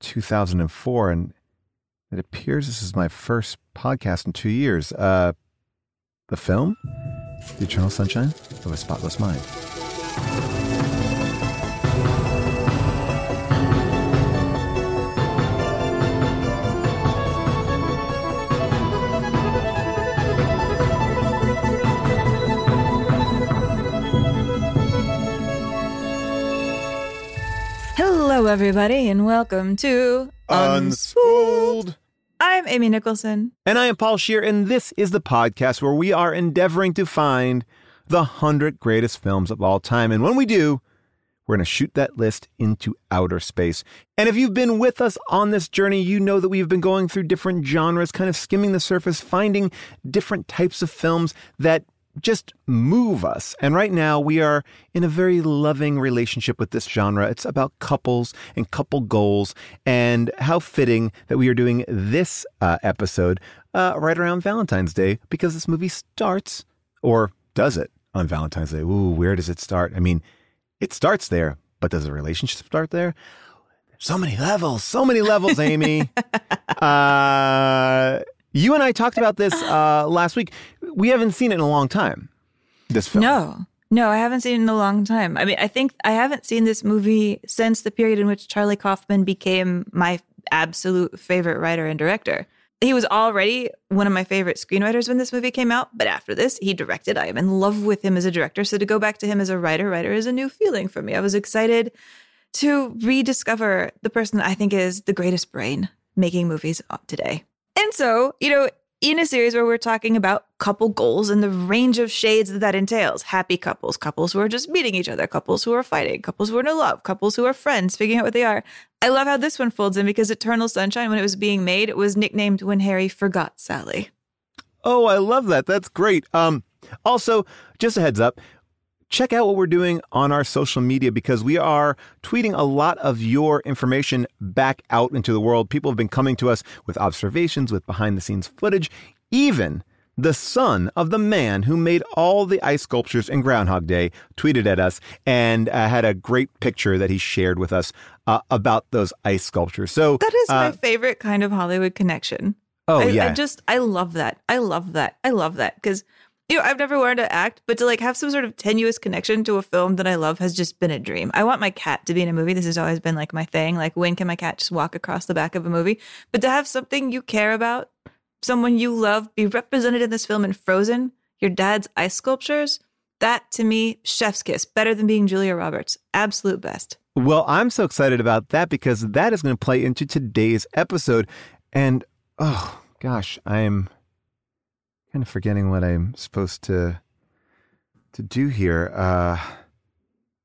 2004, and it appears this is my first podcast in two years. Uh, the film, The Eternal Sunshine of a Spotless Mind. Hello, everybody, and welcome to Unspooled. I'm Amy Nicholson. And I am Paul Scheer, and this is the podcast where we are endeavoring to find the 100 greatest films of all time. And when we do, we're going to shoot that list into outer space. And if you've been with us on this journey, you know that we've been going through different genres, kind of skimming the surface, finding different types of films that just move us. And right now, we are in a very loving relationship with this genre. It's about couples and couple goals, and how fitting that we are doing this uh, episode uh, right around Valentine's Day because this movie starts, or does it, on Valentine's Day? Ooh, where does it start? I mean, it starts there, but does the relationship start there? So many levels, so many levels, Amy. uh, you and I talked about this uh, last week. We haven't seen it in a long time. This film. No, no, I haven't seen it in a long time. I mean, I think I haven't seen this movie since the period in which Charlie Kaufman became my absolute favorite writer and director. He was already one of my favorite screenwriters when this movie came out, but after this, he directed. I am in love with him as a director. So to go back to him as a writer, writer is a new feeling for me. I was excited to rediscover the person I think is the greatest brain making movies today. And so, you know, in a series where we're talking about couple goals and the range of shades that that entails happy couples, couples who are just meeting each other, couples who are fighting, couples who are in love, couples who are friends, figuring out what they are. I love how this one folds in because Eternal Sunshine, when it was being made, it was nicknamed When Harry Forgot Sally. Oh, I love that. That's great. Um, also, just a heads up, check out what we're doing on our social media because we are tweeting a lot of your information back out into the world. People have been coming to us with observations, with behind the scenes footage, even the son of the man who made all the ice sculptures in Groundhog Day tweeted at us and uh, had a great picture that he shared with us uh, about those ice sculptures. So that is my uh, favorite kind of Hollywood connection. Oh, I, yeah. I just I love that. I love that. I love that because you know I've never wanted to act, but to like have some sort of tenuous connection to a film that I love has just been a dream. I want my cat to be in a movie. This has always been like my thing. Like when can my cat just walk across the back of a movie? But to have something you care about, someone you love, be represented in this film in Frozen, your dad's ice sculptures. That to me, chef's kiss, better than being Julia Roberts. Absolute best. Well, I'm so excited about that because that is going to play into today's episode. And oh gosh, I'm kind of forgetting what I'm supposed to to do here. Uh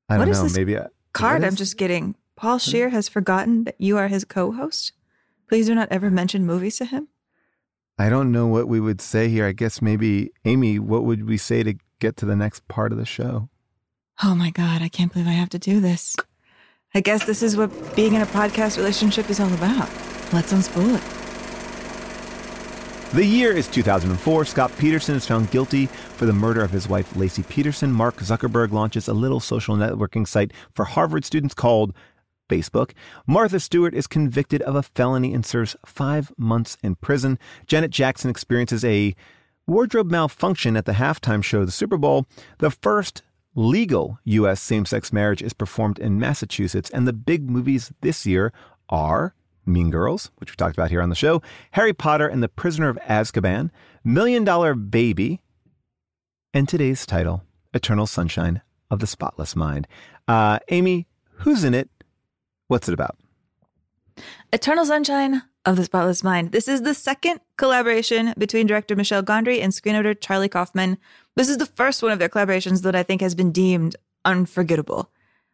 I What don't know, maybe I, Card I'm just getting. Paul Scheer has forgotten that you are his co-host. Please do not ever mention movies to him. I don't know what we would say here. I guess maybe Amy, what would we say to get to the next part of the show? Oh my God, I can't believe I have to do this. I guess this is what being in a podcast relationship is all about. Let's unspool it. The year is 2004. Scott Peterson is found guilty for the murder of his wife, Laci Peterson. Mark Zuckerberg launches a little social networking site for Harvard students called Facebook. Martha Stewart is convicted of a felony and serves five months in prison. Janet Jackson experiences a wardrobe malfunction at the halftime show of the Super Bowl. The first legal U.S. same sex marriage is performed in Massachusetts. And the big movies this year are Mean Girls, which we talked about here on the show, Harry Potter and the Prisoner of Azkaban, Million Dollar Baby, and today's title, Eternal Sunshine of the Spotless Mind. Uh, Amy, who's in it? What's it about? Eternal Sunshine of the Spotless Mind. This is the second collaboration between director Michel Gondry and screenwriter Charlie Kaufman. This is the first one of their collaborations that I think has been deemed unforgettable.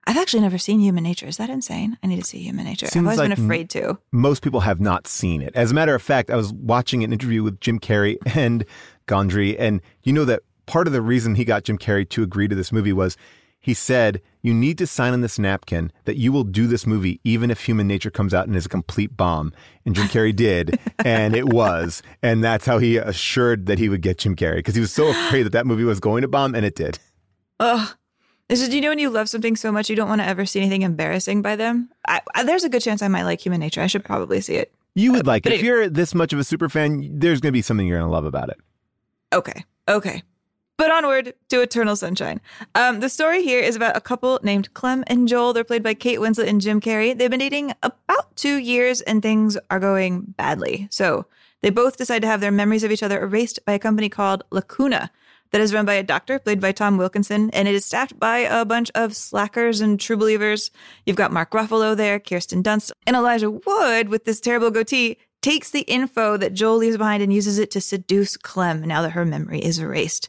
I've actually never seen Human Nature. Is that insane? I need to see Human Nature. Seems I've always like been afraid to. Most people have not seen it. As a matter of fact, I was watching an interview with Jim Carrey and Gondry, and you know that part of the reason he got Jim Carrey to agree to this movie was he said, You need to sign on this napkin that you will do this movie even if Human Nature comes out and is a complete bomb. And Jim Carrey did, and it was. And that's how he assured that he would get Jim Carrey because he was so afraid that that movie was going to bomb, and it did. Ugh. This is, do you know, when you love something so much, you don't want to ever see anything embarrassing by them. I, I, there's a good chance I might like Human Nature. I should probably see it. You would like it. If you're this much of a super fan, there's going to be something you're going to love about it. Okay. Okay. But onward to Eternal Sunshine. Um, the story here is about a couple named Clem and Joel. They're played by Kate Winslet and Jim Carrey. They've been dating about two years and things are going badly. So they both decide to have their memories of each other erased by a company called Lacuna that is run by a doctor played by Tom Wilkinson, and it is staffed by a bunch of slackers and true believers. You've got Mark Ruffalo there, Kirsten Dunst, and Elijah Wood with this terrible goatee takes the info that Joel leaves behind and uses it to seduce Clem now that her memory is erased.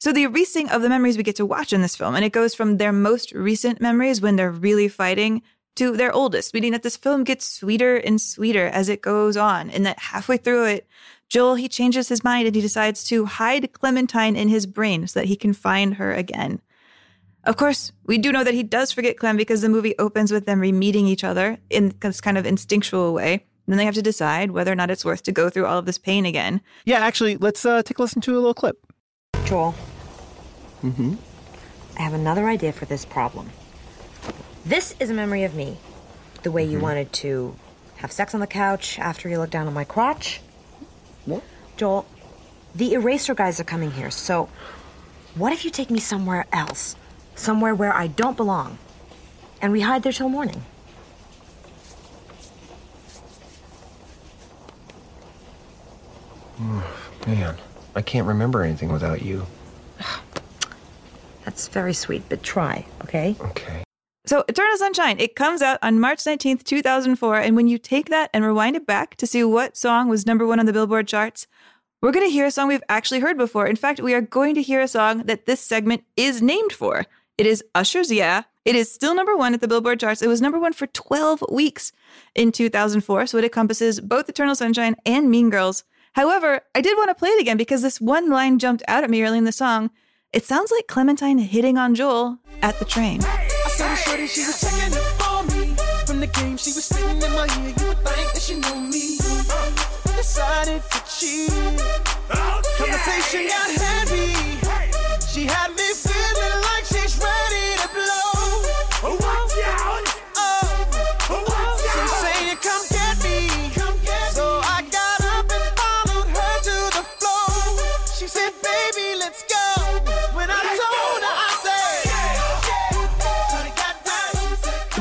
So the erasing of the memories we get to watch in this film, and it goes from their most recent memories when they're really fighting to their oldest, meaning that this film gets sweeter and sweeter as it goes on, and that halfway through it, Joel he changes his mind and he decides to hide Clementine in his brain so that he can find her again. Of course, we do know that he does forget Clem because the movie opens with them re-meeting each other in this kind of instinctual way. And then they have to decide whether or not it's worth to go through all of this pain again. Yeah, actually, let's uh, take a listen to a little clip. Joel. Mm-hmm. I have another idea for this problem. This is a memory of me. The way you wanted to have sex on the couch after you looked down on my crotch. What? Joel, the eraser guys are coming here, so what if you take me somewhere else? Somewhere where I don't belong. And we hide there till morning. Man, I can't remember anything without you. That's very sweet, but try, okay? Okay. So, Eternal Sunshine, it comes out on March 19th, 2004. And when you take that and rewind it back to see what song was number one on the Billboard charts, we're going to hear a song we've actually heard before. In fact, we are going to hear a song that this segment is named for. It is Usher's Yeah. It is still number one at the Billboard charts. It was number one for 12 weeks in 2004. So, it encompasses both Eternal Sunshine and Mean Girls. However, I did want to play it again because this one line jumped out at me early in the song. It sounds like Clementine hitting on Joel at the train. I shorty, she was checking up for me. From the game, she was spitting in my ear. You would think that she knew me. Decided to cheat. Oh, Conversation got heavy. She had me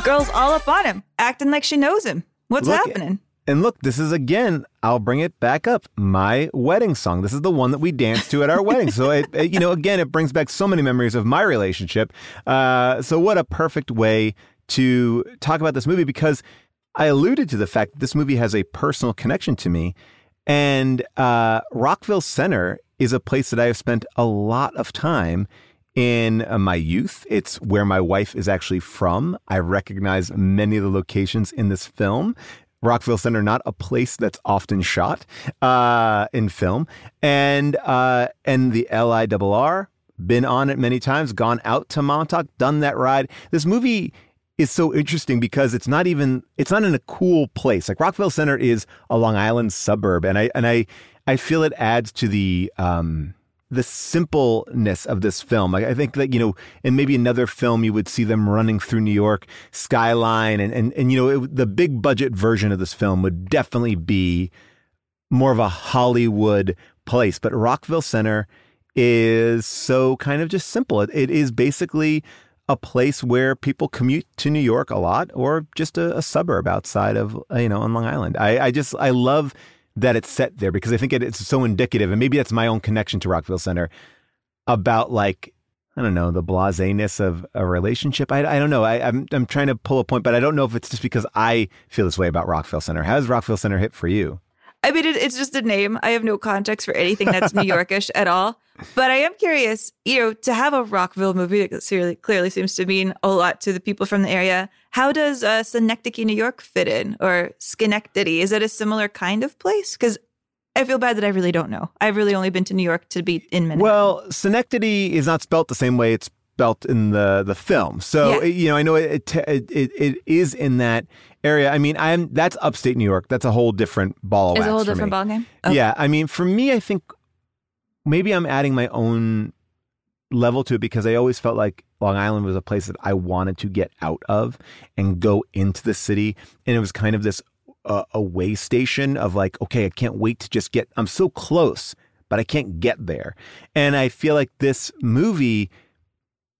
girl's all up on him, acting like she knows him. What's Look- happening? And look, this is again, I'll bring it back up. My wedding song. This is the one that we danced to at our wedding. So, it, it- you know, again, it brings back so many memories of my relationship. Uh, so, what a perfect way to talk about this movie because I alluded to the fact that this movie has a personal connection to me. And uh, Rockville Centre is a place that I have spent a lot of time in uh, my youth. It's where my wife is actually from. I recognize many of the locations in this film. Rockville Centre, not a place that's often shot uh, in film, and uh, and the LIRR, been on it many times, gone out to Montauk, done that ride. This movie is so interesting because it's not even it's not in a cool place. Like Rockville Centre is a Long Island suburb, and I and I I feel it adds to the um, the simpleness of this film. I think that you know, in maybe another film, you would see them running through New York skyline, and and and you know, it, the big budget version of this film would definitely be more of a Hollywood place. But Rockville Centre is so kind of just simple. It, it is basically a place where people commute to New York a lot, or just a, a suburb outside of you know on Long Island. I, I just I love that it's set there because I think it, it's so indicative, and maybe that's my own connection to Rockville Centre about like I don't know the blaseness of a relationship. I, I don't know. I, am I'm, I'm trying to pull a point, but I don't know if it's just because I feel this way about Rockville Centre. How does Rockville Centre hit for you? I mean, it, it's just a name. I have no context for anything that's New Yorkish at all. But I am curious, you know, to have a Rockville movie that clearly, clearly seems to mean a lot to the people from the area. How does uh, Synecdoche, New York fit in or Schenectady? Is it a similar kind of place? Because I feel bad that I really don't know. I've really only been to New York to be in Manhattan. Well, Schenectady is not spelt the same way it's spelt in the the film. So, Yeah. you know, I know it, it it it is in that area. I mean, I'm that's upstate New York. That's a whole different ball of Is it a whole different me. ballgame? Oh. Yeah, I mean, for me, I think maybe I'm adding my own level to it because I always felt like Long Island was a place that I wanted to get out of and go into the city, and it was kind of this uh, away station of like, okay, I can't wait to just get. I'm so close, but I can't get there, and I feel like this movie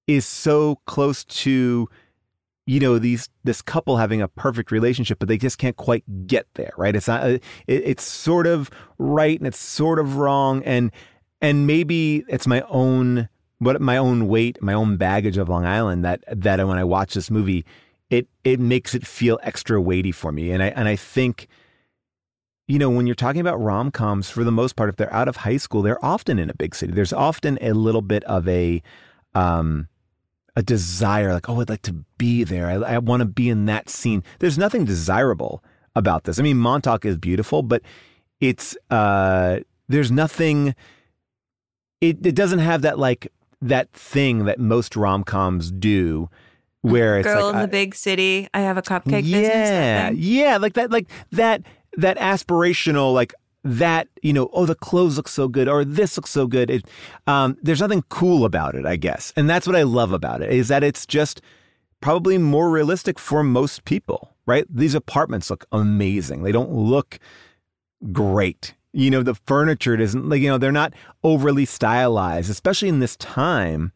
is so close to you know these this couple having a perfect relationship but they just can't quite get there right? It's not it, it's sort of right and it's sort of wrong. And and maybe it's my own what my own weight my own baggage of long island that that when i watch this movie it it makes it feel extra weighty for me. And i and i think you know when you're talking about rom-coms for the most part if they're out of high school they're often in a big city. There's often a little bit of a um a desire like oh i'd like to be there. I, I want to be in that scene. There's nothing desirable about this. I mean montauk is beautiful but it's uh there's nothing it, it doesn't have that like that thing that most rom-coms do where it's Girl like in I- the big city. I have a cupcake business. yeah, yeah, like that, like that, that aspirational, like that. You know, oh, the clothes look so good, or this looks so good. It, um, there's nothing cool about it, I guess, and that's what I love about it is that it's just probably more realistic for most people, right? These apartments look amazing. They don't look great. You know, the furniture isn't like, you know, they're not overly stylized, especially in this time,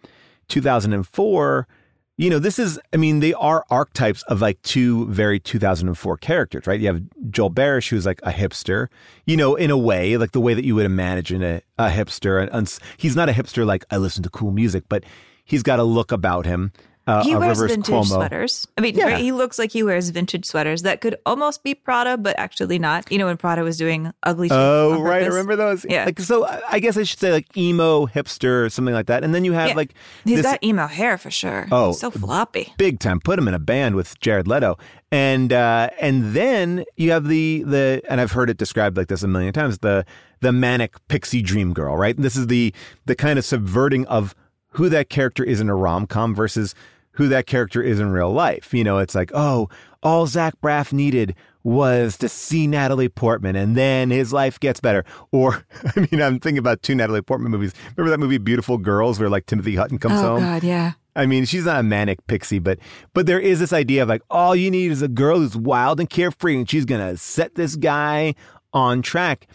2004. You know, this is, I mean, they are archetypes of like two very 2004 characters, right? You have Joel Barish, who's like a hipster, you know, in a way, like the way that you would imagine a, a hipster. And, and he's not a hipster like I listen to cool music, but he's got a look about him. Uh, He wears reverse vintage Cuomo. sweaters. I mean, Yeah. right, he looks like he wears vintage sweaters that could almost be Prada, but actually not. You know, when Prada was doing ugly shit Oh, on right. I remember those. Yeah. Like, so I I guess I should say like emo, hipster, or something like that. And then you have Yeah. like He's this got emo hair for sure. Oh, so floppy. big time. Put him in a band with Jared Leto. And uh, and then you have the the and I've heard it described like this a million times, the the manic pixie dream girl, right? This is the the kind of subverting of who that character is in a rom com versus who that character is in real life. You know, it's like, oh, all Zach Braff needed was to see Natalie Portman and then his life gets better. Or, I mean, I'm thinking about two Natalie Portman movies. Remember that movie Beautiful Girls where like Timothy Hutton comes home? Oh home? God, yeah. I mean, she's not a manic pixie, but but there is this idea of like all you need is a girl who's wild and carefree, and she's gonna set this guy on track.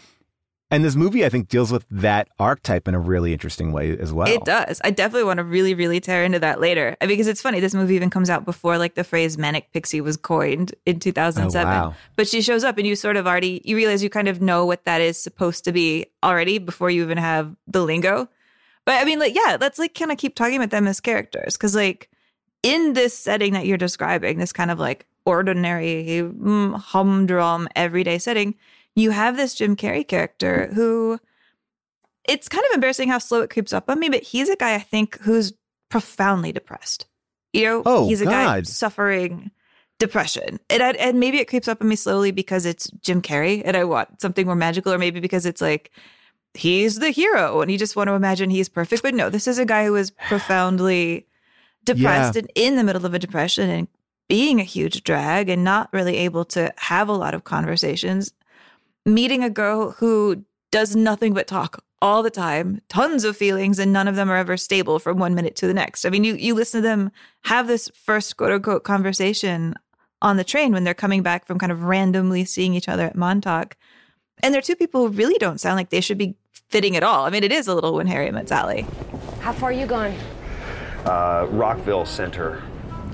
And this movie, I think, deals with that archetype in a really interesting way as well. It does. I definitely want to really, really tear into that later because it's funny. This movie even comes out before like the phrase "manic pixie" was coined in 2007. Oh, wow. But she shows up, and you sort of already you realize you kind of know what that is supposed to be already before you even have the lingo. But I mean, like, yeah, let's like kind of keep talking about them as characters because, like, in this setting that you're describing, this kind of like ordinary, mm, humdrum, everyday setting, you have this Jim Carrey character who it's kind of embarrassing how slow it creeps up on me, but he's a guy I think who's profoundly depressed. You know, Oh, he's a guy suffering depression. And I, and maybe it creeps up on me slowly because it's Jim Carrey and I want something more magical, or maybe because it's like he's the hero and you just want to imagine he's perfect. But no, this is a guy who is profoundly depressed Yeah. and in the middle of a depression and being a huge drag and not really able to have a lot of conversations. Meeting a girl who does nothing but talk all the time, tons of feelings, and none of them are ever stable from one minute to the next. I mean, you you listen to them have this first quote unquote conversation on the train when they're coming back from kind of randomly seeing each other at Montauk. And they're two people who really don't sound like they should be fitting at all. I mean, it is a little when Harry met Sally. How far are you going? Uh, Rockville Centre.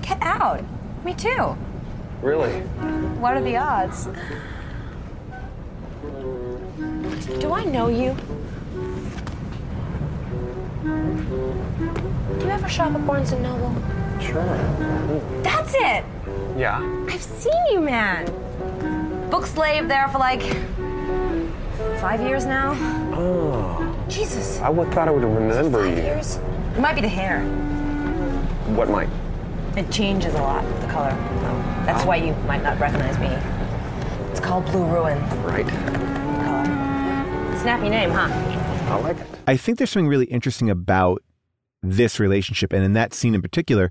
Get out. Me too. Really? What are the odds? Do I know you? Do you ever shop at Barnes and Noble? Sure. That's it. Yeah. I've seen you, man. Book slave there for like five years now. Oh. Jesus. I would thought I would remember Five you. years. It might be the hair. What might? It changes a lot, the color. That's oh. why you might not recognize me. It's called Blue Ruin. Right. Color. Snappy name, huh? I like it. I think there's something really interesting about this relationship, and in that scene in particular,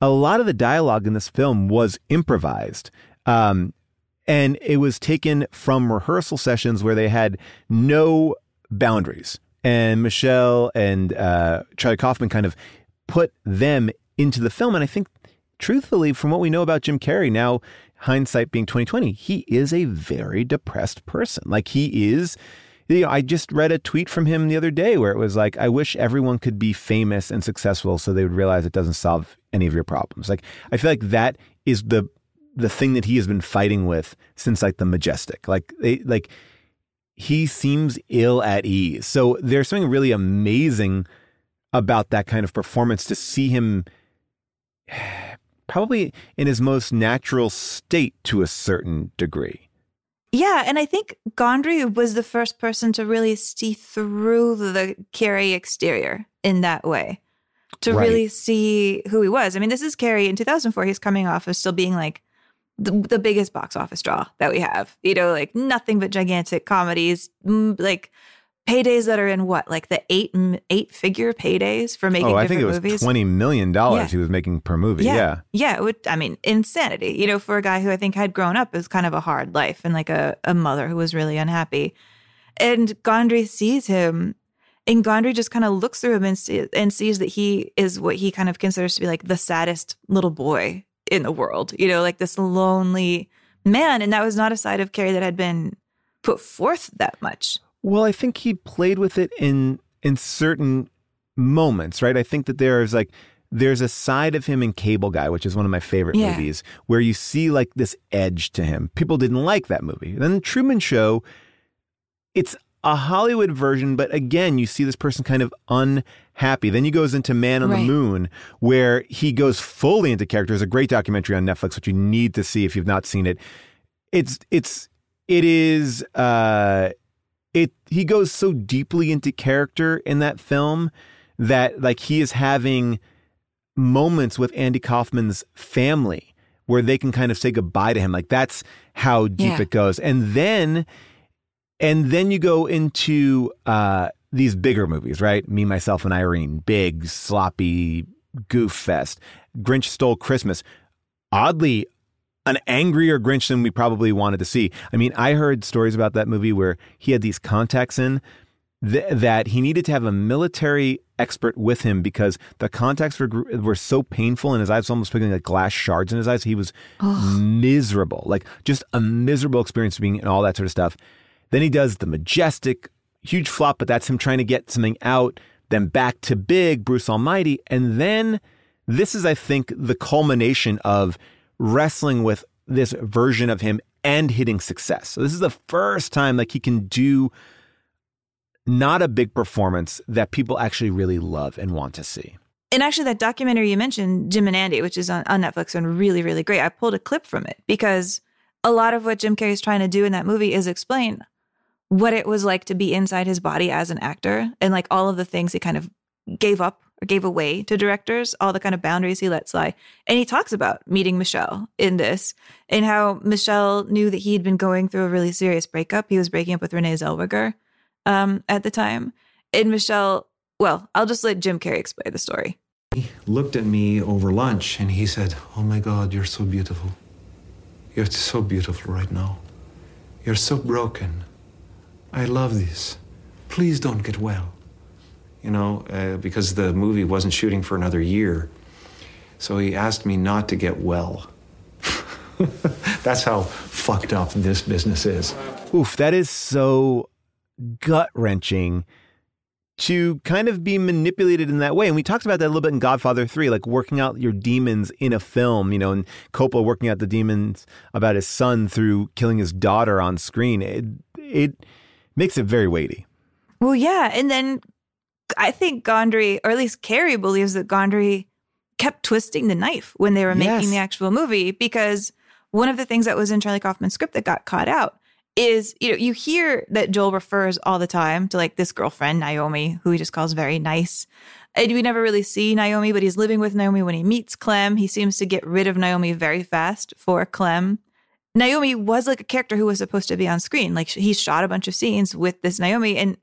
a lot of the dialogue in this film was improvised. Um, and it was taken from rehearsal sessions where they had no boundaries. And Michel and uh, Charlie Kaufman kind of put them into the film. And I think, truthfully, from what we know about Jim Carrey, now hindsight being 2020, he is a very depressed person. Like he is you know, I just read a tweet from him the other day where it was like, I wish everyone could be famous and successful so they would realize it doesn't solve any of your problems. Like, I feel like that is the the thing that he has been fighting with since like the majestic. Like, they, like he seems ill at ease. So there's something really amazing about that kind of performance to see him probably in his most natural state to a certain degree. Yeah, and I think Gondry was the first person to really see through the Carrey exterior in that way, to Right. really see who he was. I mean, this is Carrey in 2004. He's coming off of still being like the, the biggest box office draw that we have. You know, like nothing but gigantic comedies, like paydays that are in what, like the eight eight figure paydays for making oh, I think it was movies. twenty million dollars Yeah. he was making per movie. Yeah. Yeah. It would, I mean, insanity, you know, for a guy who I think had grown up as kind of a hard life and like a, a mother who was really unhappy. And Gondry sees him and Gondry just kind of looks through him and, see, and sees that he is what he kind of considers to be like the saddest little boy in the world, you know, like this lonely man. And that was not a side of Carrey that had been put forth that much. Well, I think he played with it in in certain moments, right? I think that there is like there's a side of him in Cable Guy, which is one of my favorite Yeah. movies, where you see like this edge to him. People didn't like that movie. Then Truman Show, it's a Hollywood version, but again, you see this person kind of unhappy. Then he goes into Man on Right. the Moon, where he goes fully into character. There's a great documentary on Netflix, which you need to see if you've not seen it. It's it's it is uh it he goes so deeply into character in that film that like he is having moments with Andy Kaufman's family where they can kind of say goodbye to him. Like that's how deep Yeah. it goes. And then and then you go into uh these bigger movies, right? Me, myself, and Irene, big, sloppy goof fest. Grinch Stole Christmas. Oddly, an angrier Grinch than we probably wanted to see. I mean, I heard stories about that movie where he had these contacts in th- that he needed to have a military expert with him because the contacts were were so painful and his eyes almost picking like glass shards in his eyes. He was miserable, like just a miserable experience being and all that sort of stuff. Then he does the majestic, huge flop, but that's him trying to get something out. Then back to big, Bruce Almighty, and then this is, I think, the culmination of wrestling with this version of him and hitting success. So this is the first time like he can do not a big performance that people actually really love and want to see. And actually, that documentary you mentioned, Jim and Andy, which is on, on Netflix and really, really great. I pulled a clip from it because a lot of what Jim Carrey is trying to do in that movie is explain what it was like to be inside his body as an actor and like all of the things he kind of gave up or gave away to directors, all the kind of boundaries he let slide. And he talks about meeting Michel in this and how Michel knew that he had been going through a really serious breakup. He was breaking up with Renee Zellweger um, at the time. And Michel, well, I'll just let Jim Carrey explain the story. He looked at me over lunch and he said, Oh my God, you're so beautiful. You're so beautiful right now. You're so broken. I love this. Please don't get well. You know, uh, because the movie wasn't shooting for another year. So he asked me not to get well. That's how fucked up this business is. Oof, that is so gut wrenching to kind of be manipulated in that way. And we talked about that a little bit in Godfather 3, like working out your demons in a film, you know, and Coppola working out the demons about his son through killing his daughter on screen. It, it makes it very weighty. Well, yeah. And then I think Gondry, or at least Carrey believes that Gondry kept twisting the knife when they were making Yes. the actual movie because one of the things that was in Charlie Kaufman's script that got caught out is, you know, you hear that Joel refers all the time to like this girlfriend, Naomi, who he just calls very nice. And we never really see Naomi, but he's living with Naomi when he meets Clem. He seems to get rid of Naomi very fast for Clem. Naomi was like a character who was supposed to be on screen. Like he shot a bunch of scenes with this Naomi, and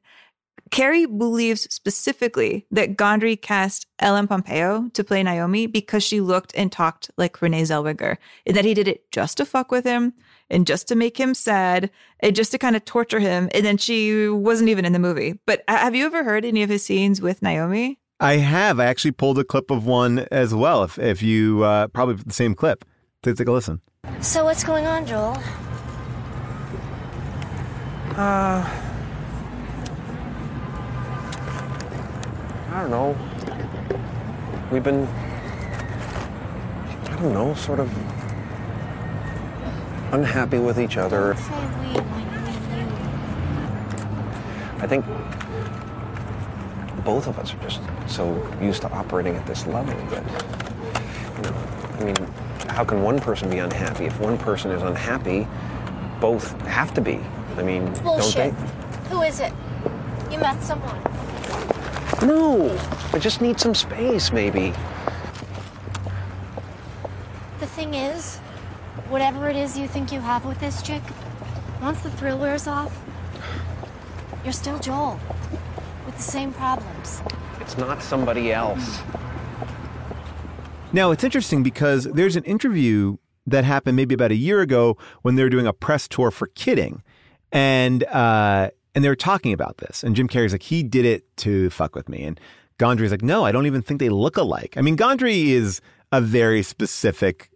Carrey believes specifically that Gondry cast Ellen Pompeo to play Naomi because she looked and talked like Renee Zellweger, and that he did it just to fuck with him and just to make him sad and just to kind of torture him. And then she wasn't even in the movie. But have you ever heard any of his scenes with Naomi? I have. I actually pulled a clip of one as well. If, if you, uh, probably the same clip. Take, take a listen. So what's going on, Joel? Uh, I don't know. We've been, I don't know, sort of unhappy with each other. Say we when I think both of us are just so used to operating at this level that, you know, I mean, how can one person be unhappy? If one person is unhappy, both have to be. I mean, you. don't Bullshit. they? Who is it? You met someone. No, I just need some space, maybe. The thing is, whatever it is you think you have with this chick, once the thrill wears off, you're still Joel. With the same problems. It's not somebody else. Now, it's interesting because there's an interview that happened maybe about a year ago when they were doing a press tour for Kidding. And, uh, and they were talking about this. And Jim Carrey's like, he did it to fuck with me. And Gondry's like, no, I don't even think they look alike. I mean, Gondry is a very specific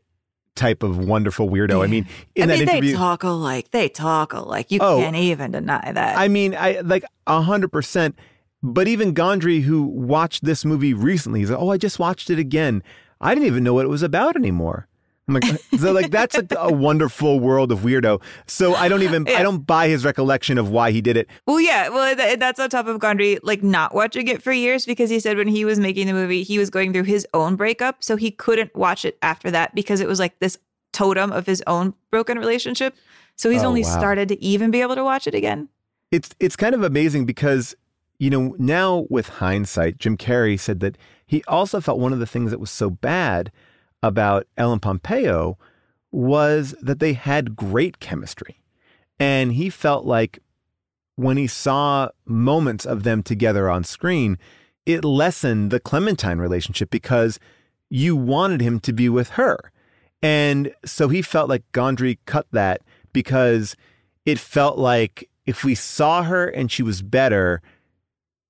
type of wonderful weirdo. I mean, in I that mean, interview, they talk alike. They talk alike. You Oh. can't even deny that. I mean, I like a hundred percent. But even Gondry, who watched this movie recently, he's like, "Oh, I just watched it again. I didn't even know what it was about anymore." I'm like, uh, so like that's like a wonderful world of weirdo. So I don't even I don't buy his recollection of why he did it. Well, yeah, well, th- that's on top of Gondry like not watching it for years because he said when he was making the movie, he was going through his own breakup, so he couldn't watch it after that because it was like this totem of his own broken relationship. So he's Oh, only wow. started to even be able to watch it again. It's it's kind of amazing because you know now with hindsight, Jim Carrey said that he also felt one of the things that was so bad about Ellen Pompeo was that they had great chemistry, and he felt like when he saw moments of them together on screen, it lessened the Clementine relationship because you wanted him to be with her. And so he felt like Gondry cut that because it felt like if we saw her and she was better,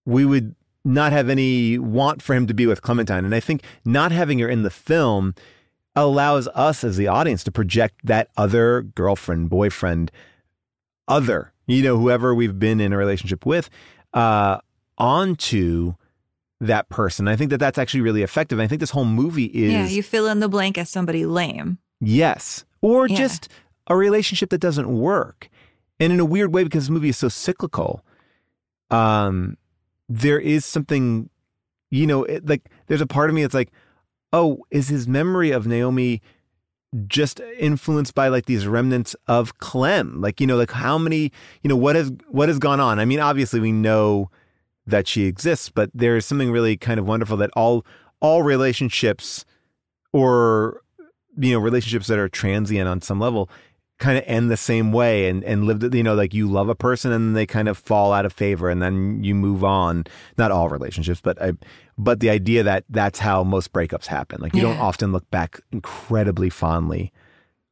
we would not have any want for him to be with Clementine. And I think not having her in the film allows us as the audience to project that other girlfriend, boyfriend, other, you know, whoever we've been in a relationship with, uh, onto that person. I think that that's actually really effective. I think this whole movie is yeah, you fill in the blank as somebody lame. Yes. Or Yeah. just a relationship that doesn't work. And in a weird way, because this movie is so cyclical, um, there is something, you know, it, like there's a part of me that's like, oh, is his memory of Naomi just influenced by like these remnants of Clem? Like, you know, like how many, you know, what has what has gone on? I mean, obviously we know that she exists, but there's something really kind of wonderful that all all relationships or you know relationships that are transient on some level kind of end the same way and and live you know like you love a person and they kind of fall out of favor and then you move on. Not all relationships but I, but the idea that that's how most breakups happen. Like you don't often look back incredibly fondly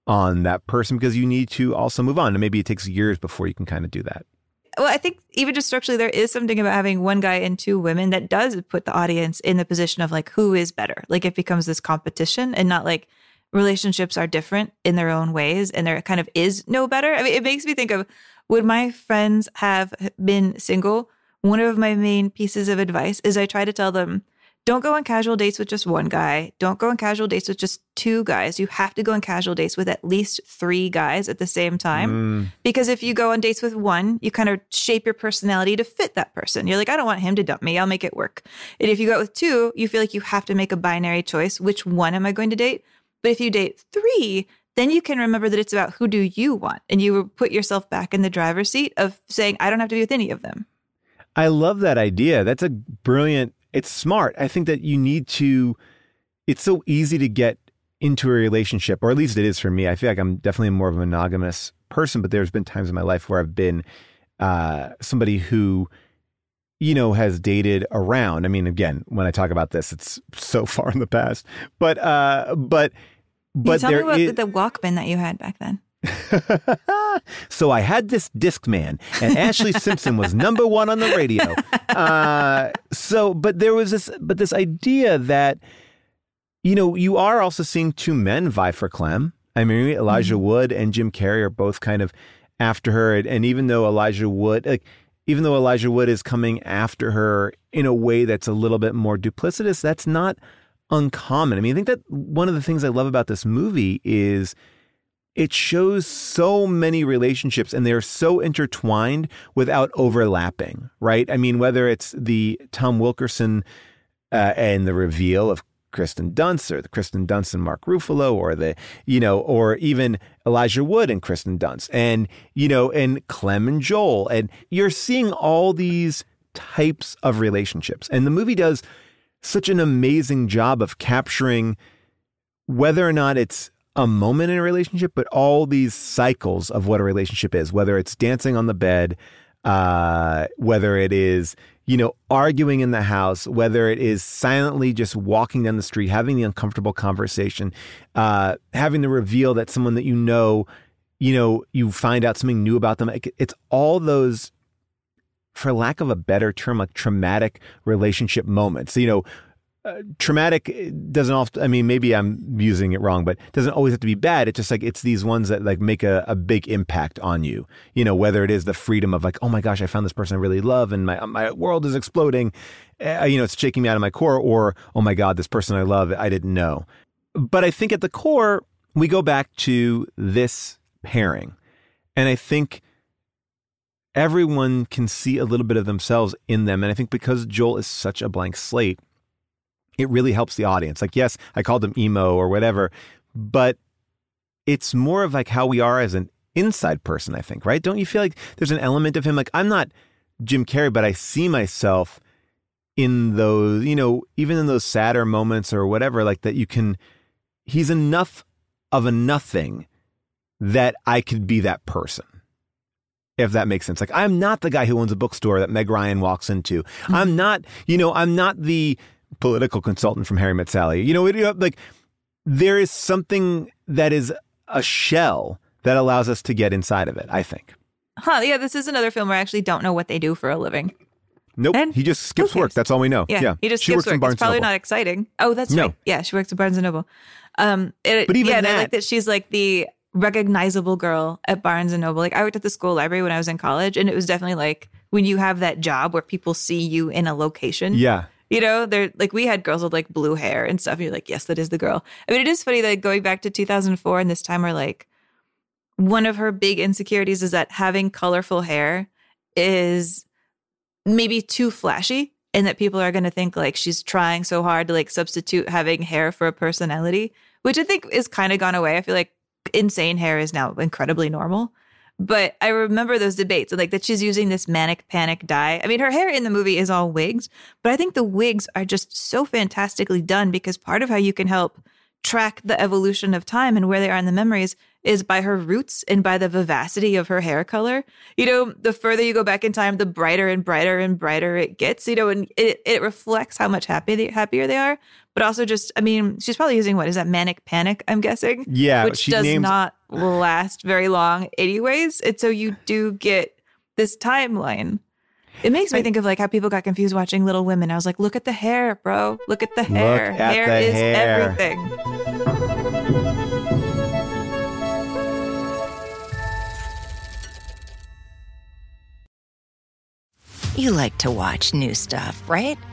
on that person because you need to also move on. And maybe it takes years before you can kind of do that. Well, I think even just structurally, there is something about having one guy and two women that does put the audience in the position of like, who is better? Like it becomes this competition and not like relationships are different in their own ways and there kind of is no better. I mean, it makes me think of would my friends have been single? One of my main pieces of advice is I try to tell them, don't go on casual dates with just one guy. Don't go on casual dates with just two guys. You have to go on casual dates with at least three guys at the same time. Mm. Because if you go on dates with one, you kind of shape your personality to fit that person. You're like, I don't want him to dump me. I'll make it work. And if you go out with two, you feel like you have to make a binary choice. Which one am I going to date? But if you date three, then you can remember that it's about who do you want. And you put yourself back in the driver's seat of saying, I don't have to be with any of them. I love that idea. That's a brilliant, it's smart. I think that you need to, it's so easy to get into a relationship, or at least it is for me. I feel like I'm definitely more of a monogamous person, but there's been times in my life where I've been uh, somebody who, you know, has dated around. I mean, again, when I talk about this, it's so far in the past, but, uh, but, but you tell me about is- the Walkman that you had back then. so I had this Discman, and Ashlee Simpson was number one on the radio. Uh, so, but there was this, but this idea that, you know, you are also seeing two men vie for Clem. I mean, Elijah Wood and Jim Carrey are both kind of after her, and, and even though Elijah Wood, like, even though Elijah Wood is coming after her in a way that's a little bit more duplicitous, that's not uncommon. I mean, I think that one of the things I love about this movie is it shows so many relationships and they're so intertwined without overlapping, right? I mean, whether it's the Tom Wilkinson uh, and the reveal of Kirsten Dunst or the Kirsten Dunst and Mark Ruffalo or the, you know, or even Elijah Wood and Kirsten Dunst and, you know, and Clem and Joel. And you're seeing all these types of relationships. And the movie does such an amazing job of capturing whether or not it's a moment in a relationship, but all these cycles of what a relationship is, whether it's dancing on the bed, uh, whether it is, you know, arguing in the house, whether it is silently just walking down the street, having the uncomfortable conversation, uh, having the reveal that someone that you know, you know, you find out something new about them. It's all those, for lack of a better term, like traumatic relationship moments. You know, uh, traumatic doesn't often i mean maybe i'm using it wrong but doesn't always have to be bad. It's just like it's these ones that like make a, a big impact on you. You know whether it is the freedom of like oh my gosh i found this person i really love and my my world is exploding uh, you know it's shaking me out of my core or oh my god this person i love i didn't know. But i think at the core we go back to this pairing. And i think everyone can see a little bit of themselves in them. And i think because joel is such a blank slate it really helps the audience. Like, yes, I called him emo or whatever, but it's more of like how we are as an inside person, I think, right? Don't you feel like there's an element of him? Like, I'm not Jim Carrey, but I see myself in those, you know, even in those sadder moments or whatever, like that you can, he's enough of a nothing that I could be that person. If that makes sense. Like, I'm not the guy who owns a bookstore that Meg Ryan walks into. Mm-hmm. I'm not, you know, I'm not the, political consultant from Harry Met Sally. You know, it, you know, like there is something that is a shell that allows us to get inside of it. I think. Huh? Yeah, this is another film where I actually don't know what they do for a living. Nope, And he just skips work. That's all we know. Yeah, yeah. he just she skips works work. in Barnes it's probably Noble. not exciting. Oh, that's No. right. Yeah, she works at Barnes and Noble. Um, it, But even yeah, and I like that she's like the recognizable girl at Barnes and Noble. Like I worked at the school library when I was in college, and it was definitely like when you have that job where people see you in a location. Yeah. You know, they're like we had girls with like blue hair and stuff. And you're like, yes, that is the girl. I mean, it is funny that going back to 2004 and this time, we're like, one of her big insecurities is that having colorful hair is maybe too flashy and that people are going to think like she's trying so hard to like substitute having hair for a personality, which I think is kind of gone away. I feel like insane hair is now incredibly normal. But I remember those debates like that she's using this manic panic dye. I mean, her hair in the movie is all wigs, but I think the wigs are just so fantastically done because part of how you can help track the evolution of time and where they are in the memories is by her roots and by the vivacity of her hair color. You know, the further you go back in time, the brighter and brighter and brighter it gets, you know, and it, it reflects how much happy they, happier they are. But also just, I mean, she's probably using what is that manic panic, I'm guessing? Yeah, Which she does names- not last very long anyways. And so you do get this timeline. It makes me think of like how people got confused watching Little Women. I was like, look at the hair, bro. Look at the hair. at hair the is hair. everything. You like to watch new stuff, right?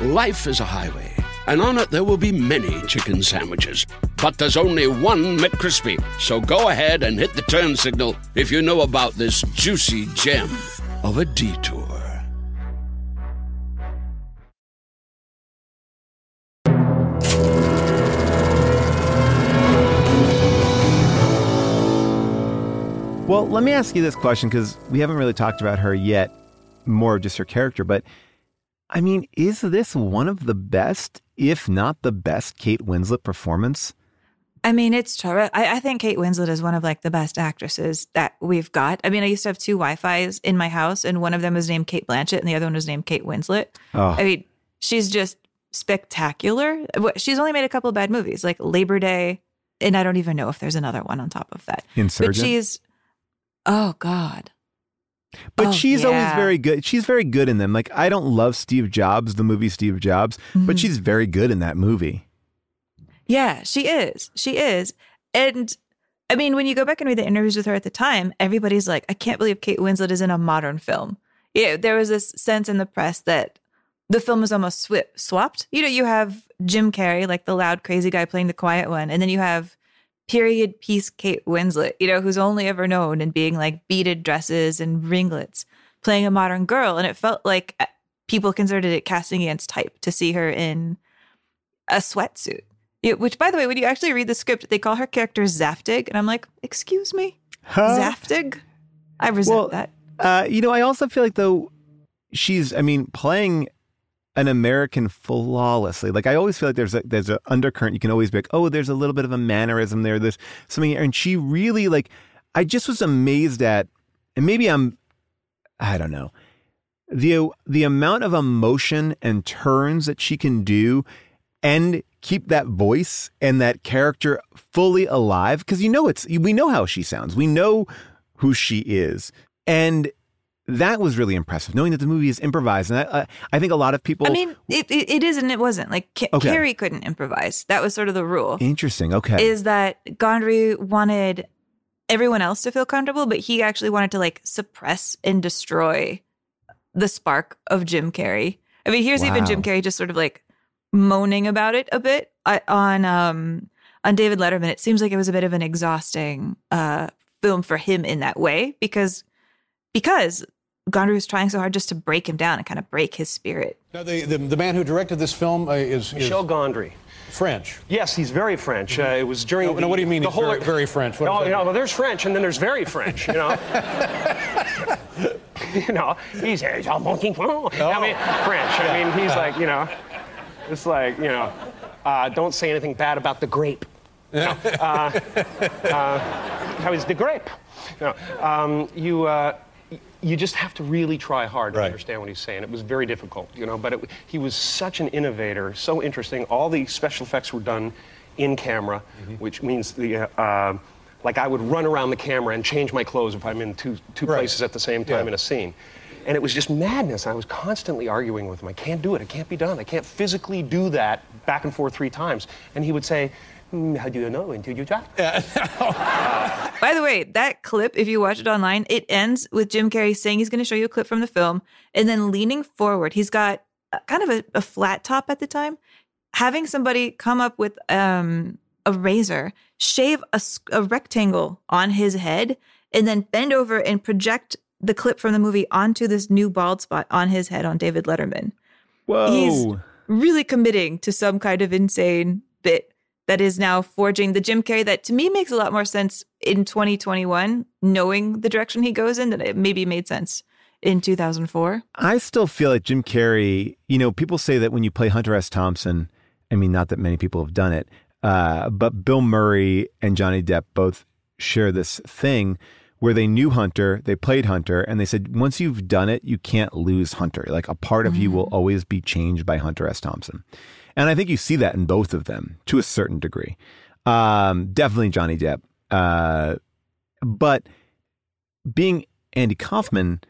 Life is a highway, and on it there will be many chicken sandwiches. But there's only one McCrispy. So go ahead and hit the turn signal if you know about this juicy gem of a detour. Well, let me ask you this question because we haven't really talked about her yet, more of just her character. But I mean, is this one of the best, if not the best, Kate Winslet performance? I mean, it's true. I, I think Kate Winslet is one of like the best actresses that we've got. I mean, I used to have two Wi-Fi's in my house, and one of them was named Kate Blanchett, and the other one was named Kate Winslet. Oh. I mean, she's just spectacular. She's only made a couple of bad movies, like Labor Day, and I don't even know if there's another one on top of that. Insurgent? But she's, oh God, But Oh, she's always very good. She's very good in them. Like I don't love Steve Jobs, the movie Steve Jobs, Mm-hmm. but she's very good in that movie. Yeah, she is. She is. And I mean, when you go back and read the interviews with her at the time, everybody's like, I can't believe Kate Winslet is in a modern film. Yeah, there was this sense in the press that the film is almost swi- swapped. You know, you have Jim Carrey, like the loud, crazy guy playing the quiet one, and then you have period piece Kate Winslet, you know, who's only ever known in being like beaded dresses and ringlets, playing a modern girl. And it felt like uh, people considered it casting against type to see her in a sweatsuit. Yeah, which, by the way, when you actually read the script, they call her character Zaftig, and I'm like, excuse me, Zaftig. I resent Well, that. Uh, you know, I also feel like though she's, I mean, playing an American flawlessly. Like I always feel like there's a there's an undercurrent. You can always be like, oh, there's a little bit of a mannerism there. There's something, and she really like. I just was amazed at, and maybe I'm, I don't know, the the amount of emotion and turns that she can do, and keep that voice and that character fully alive. Because you know it's we know how she sounds. We know who she is, and that was really impressive. Knowing that the movie is improvised, and I, I, I think a lot of people. I mean, it, it, it is and it wasn't. Like, Okay. Carrey couldn't improvise. That was sort of the rule. interesting. Okay, Is that Gondry wanted everyone else to feel comfortable, but he actually wanted to like suppress and destroy the spark of Jim Carrey. I mean, here's even Jim Carrey just sort of like moaning about it a bit I, on um on David Letterman. It seems like it was a bit of an exhausting uh film for him in that way because because Gondry was trying so hard just to break him down and kind of break his spirit. Now, the, the, the man who directed this film uh, is, is Michel Gondry. French. Yes, he's very French. Uh, it was during. No, the, no, what do you mean The he's whole, very- very French? What no, you know, well, there's French, and then there's very French. You know. you know, he's he's all monkey. I mean, French. I mean, he's like, you know, it's like, you know, uh, don't say anything bad about the grape. You know, uh, uh, how is the grape? You, know, um, you, uh, y- you just have to really try hard to Right. understand what he's saying. It was very difficult, you know, but it, he was such an innovator, so interesting. All the special effects were done in camera, which means the. Uh, like I would run around the camera and change my clothes if I'm in two, two Right. places at the same time Yeah. in a scene. And it was just madness. I was constantly arguing with him. I can't do it. It can't be done. I can't physically do that back and forth three times. And he would say, "Hmm, How do you know until you try? By the way, that clip, if you watch it online, it ends with Jim Carrey saying he's going to show you a clip from the film and then leaning forward. He's got kind of a, a flat top at the time, having somebody come up with um, a razor, shave a rectangle on his head, and then bend over and project the clip from the movie onto this new bald spot on his head on David Letterman. whoa. He's really committing to some kind of insane bit that is now forging the Jim Carrey that to me makes a lot more sense in 2021, knowing the direction he goes in, than it maybe made sense in 2004. I still feel like Jim Carrey, you know, people say that when you play Hunter S. Thompson, I mean, not that many people have done it, uh, but Bill Murray and Johnny Depp both share this thing where they knew Hunter, they played Hunter, and they said, once you've done it, you can't lose Hunter. Like a part of you will always be changed by Hunter S. Thompson. And I think you see that in both of them to a certain degree. Um, definitely Johnny Depp. Uh, but being Andy Kaufman,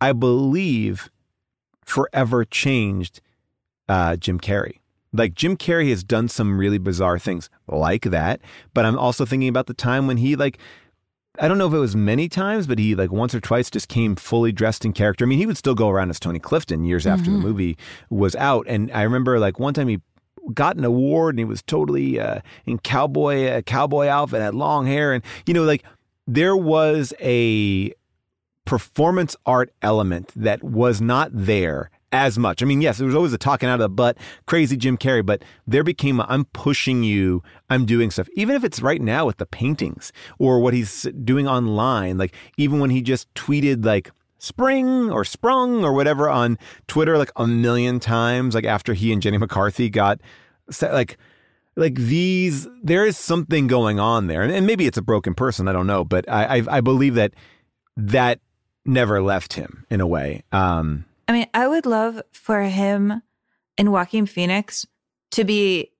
I believe forever changed uh, Jim Carrey. Like Jim Carrey has done some really bizarre things like that, but I'm also thinking about the time when he like I don't know if it was many times, but he like once or twice just came fully dressed in character. I mean, he would still go around as Tony Clifton years after the movie was out, and I remember like one time he got an award and he was totally uh, in cowboy uh, cowboy outfit, had long hair, and you know like there was a performance art element that was not there as much. I mean, yes, there was always a talking out of the butt, crazy Jim Carrey, but there became I'm pushing you, I'm doing stuff. Even if it's right now with the paintings or what he's doing online, like even when he just tweeted like spring or sprung or whatever on Twitter like a million times, like after he and Jenny McCarthy got set, like like these there is something going on there and, and maybe it's a broken person i don't know but I, I i believe that that never left him in a way um I mean, I would love for him and Joaquin Phoenix to be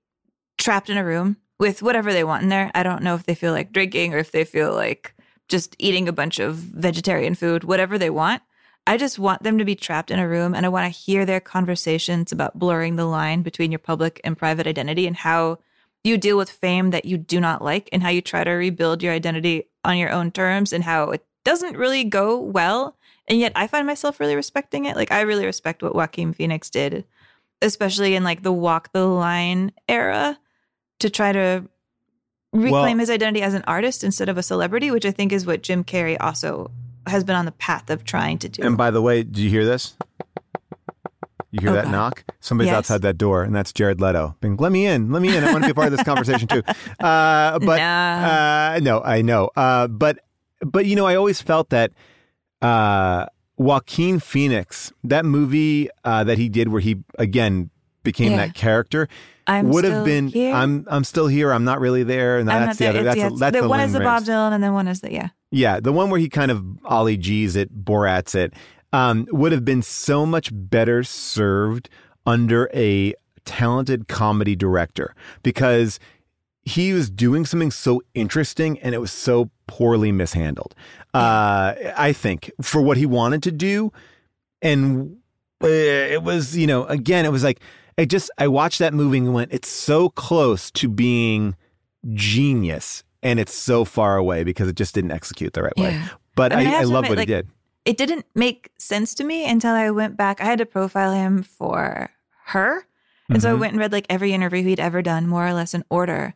trapped in a room with whatever they want in there. I don't know if they feel like drinking or if they feel like just eating a bunch of vegetarian food, whatever they want. I just want them to be trapped in a room and I want to hear their conversations about blurring the line between your public and private identity and how you deal with fame that you do not like and how you try to rebuild your identity on your own terms and how it doesn't really go well. And yet I find myself really respecting it. Like I really respect what Joaquin Phoenix did, especially in like the walk the line era to try to reclaim Well- his identity as an artist instead of a celebrity, which I think is what Jim Carrey also has been on the path of trying to do. and by the way do you hear this you hear Oh, that God. knock somebody's Yes. outside that door and that's jared leto being let me in let me in i want to be a part of this conversation too uh but uh no i know uh but but you know i always felt that uh joaquin phoenix that movie uh that he did where he again became Yeah. that character I'm would have been here. i'm i'm still here i'm not really there and that's the there. other It's- that's, yeah, a, that's the the one is the Bob Dylan and then one is the yeah. Yeah, the one where he kind of Ali G's it, Borat's it, um, would have been so much better served under a talented comedy director because he was doing something so interesting and it was so poorly mishandled. Uh, I think for what he wanted to do, and uh, it was you know again it was like I just I watched that movie and went it's so close to being genius and it's so far away because it just didn't execute the right way. But I mean, I I, love what he did. It didn't make sense to me until I went back. I had to profile him for her. And so I Mhm. went and read like every interview he'd ever done, more or less in order.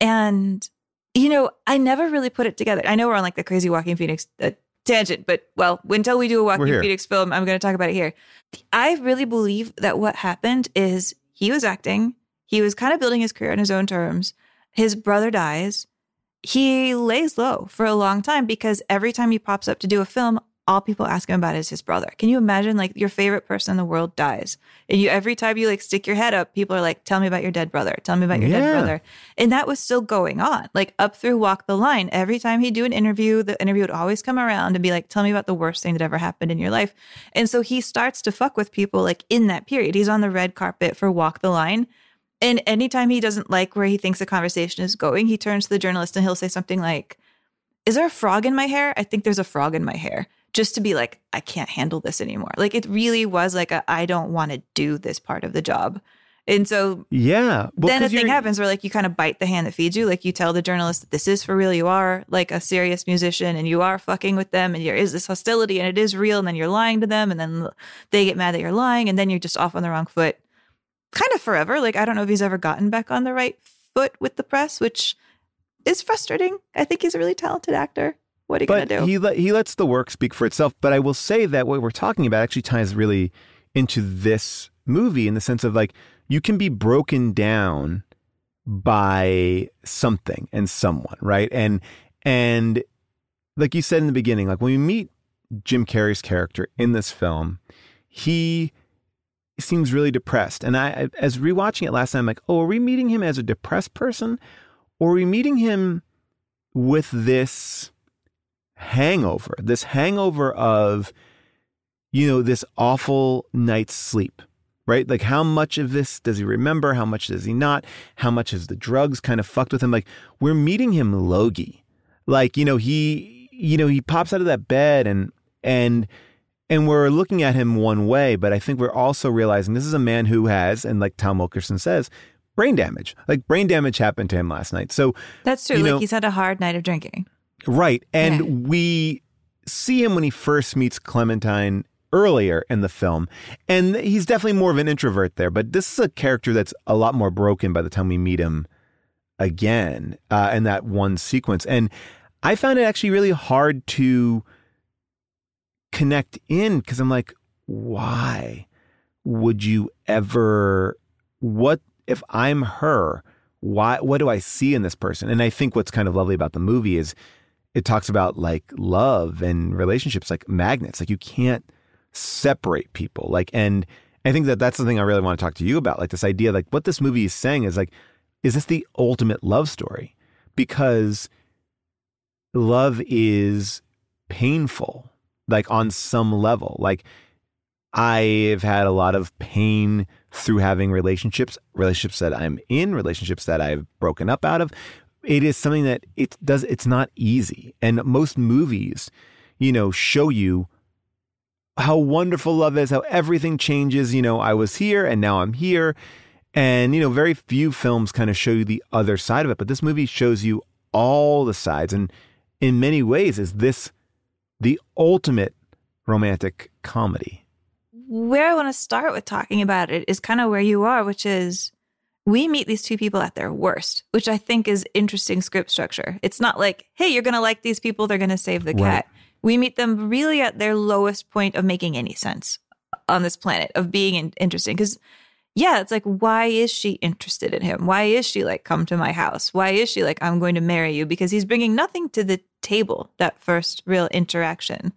And, you know, I never really put it together. I know we're on like the crazy Joaquin Phoenix uh, tangent, but well, until we do a Joaquin. Phoenix film, I'm going to talk about it here. I really believe that what happened is he was acting, he was kind of building his career on his own terms. His brother dies. He lays low for a long time because every time he pops up to do a film, all people ask him about is his brother. Can you imagine like your favorite person in the world dies? And you every time you like stick your head up, people are like, Tell me about your dead brother. Tell me about your Yeah. dead brother. And that was still going on. Like up through Walk the Line. Every time he'd do an interview, the interview would always come around and be like, Tell me about the worst thing that ever happened in your life. And so he starts to fuck with people like in that period. He's on the red carpet for Walk the Line. And anytime he doesn't like where he thinks the conversation is going, he turns to the journalist and he'll say something like, Is there a frog in my hair? I think there's a frog in my hair. Just to be like, I can't handle this anymore. Like it really was like a I don't want to do this part of the job. And so Yeah. Well, then a thing happens where like you kind of bite the hand that feeds you. Like you tell the journalist that this is for real. You are like a serious musician and you are fucking with them and there is this hostility and it is real. And then you're lying to them and then they get mad that you're lying and then you're just off on the wrong foot kind of forever. Like I don't know if he's ever gotten back on the right foot with the press, which is frustrating. I think he's a really talented actor. What are you but gonna do? he let, he lets the work speak for itself. But I will say that what we're talking about actually ties really into this movie in the sense of like you can be broken down by something and someone, right? And and like you said in the beginning, like when we meet Jim Carrey's character in this film, he seems really depressed. And I, as rewatching it last time, I'm like, oh, are we meeting him as a depressed person? Or are we meeting him with this hangover, this hangover of, you know, this awful night's sleep, right? Like, how much of this does he remember? How much does he not? How much has the drugs kind of fucked with him? Like, we're meeting him logy. Like, you know, he, you know, he pops out of that bed and, and, and we're looking at him one way, but I think we're also realizing this is a man who has, and like Tom Wilkinson says, brain damage. Like brain damage happened to him last night. So That's true. like know- he's had a hard night of drinking. Right. And we see him when he first meets Clementine earlier in the film. And he's definitely more of an introvert there. But this is a character that's a lot more broken by the time we meet him again uh, in that one sequence. And I found it actually really hard to connect in because I'm like, why would you ever? What if I'm her? Why? What do I see in this person? And I think what's kind of lovely about the movie is it talks about like love and relationships like magnets. Like you can't separate people. Like, and I think that that's the thing I really want to talk to you about. Like this idea, like what this movie is saying is like, is this the ultimate love story? Because love is painful, like on some level. Like I've had a lot of pain through having relationships, relationships that I'm in, relationships that I've broken up out of. It is something that it does, it's not easy. And most movies, you know, show you how wonderful love is, how everything changes. You know, I was here and now I'm here. And, you know, very few films kind of show you the other side of it. But this movie shows you all the sides. And in many ways, is this the ultimate romantic comedy? Where I want to start with talking about it is kind of where you are, which is we meet these two people at their worst, which I think is interesting script structure. It's not like, hey, you're going to like these people, they're going to save the Right. cat. We meet them really at their lowest point of making any sense on this planet, of being in- interesting. Because, yeah, it's like, why is she interested in him? Why is she like, come to my house? Why is she like, I'm going to marry you? Because he's bringing nothing to the table, that first real interaction.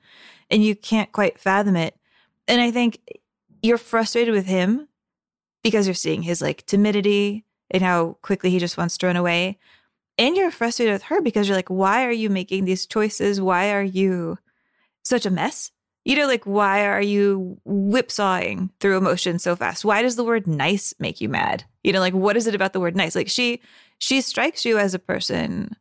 And you can't quite fathom it. And I think you're frustrated with him because you're seeing his like timidity and how quickly he just wants to run away. And you're frustrated with her because you're like, why are you making these choices? Why are you such a mess? You know, like, why are you whipsawing through emotions so fast? Why does the word nice make you mad? You know, like, what is it about the word nice? Like, she, she strikes you as a person,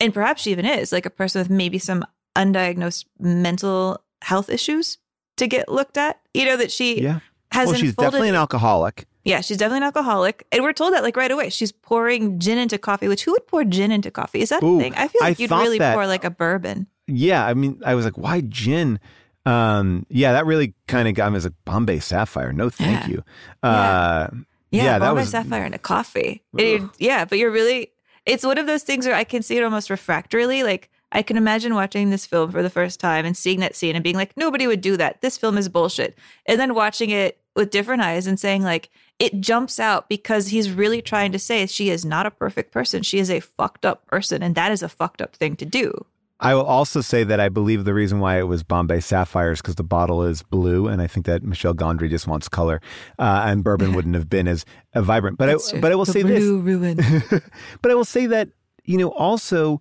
and perhaps she even is like a person with maybe some undiagnosed mental health issues to get looked at. You know, that she Yeah. Has well, she's unfolded- definitely an alcoholic. yeah, she's definitely an alcoholic. And we're told that like right away. She's pouring gin into coffee, which who would pour gin into coffee? Is that Ooh, a thing? I feel I like you'd really that- pour like a bourbon. Yeah, I mean, I was like, why gin? Um, yeah, that really kind of got me as like Bombay Sapphire. No, thank Yeah. you. Uh, Yeah, yeah, that Bombay was sapphire a coffee. And yeah, but you're really it's one of those things where I can see it almost refractorily. Like I can imagine watching this film for the first time and seeing that scene and being like, nobody would do that. This film is bullshit. And then watching it with different eyes and saying like it jumps out because he's really trying to say she is not a perfect person. She is a fucked up person, and that is a fucked up thing to do. I will also say that I believe the reason why it was Bombay Sapphires because the bottle is blue, and I think that Michel Gondry just wants color, uh, and bourbon wouldn't have been as uh, vibrant. But That's I, true. but I will The say blue this. ruin. but I will say that you know also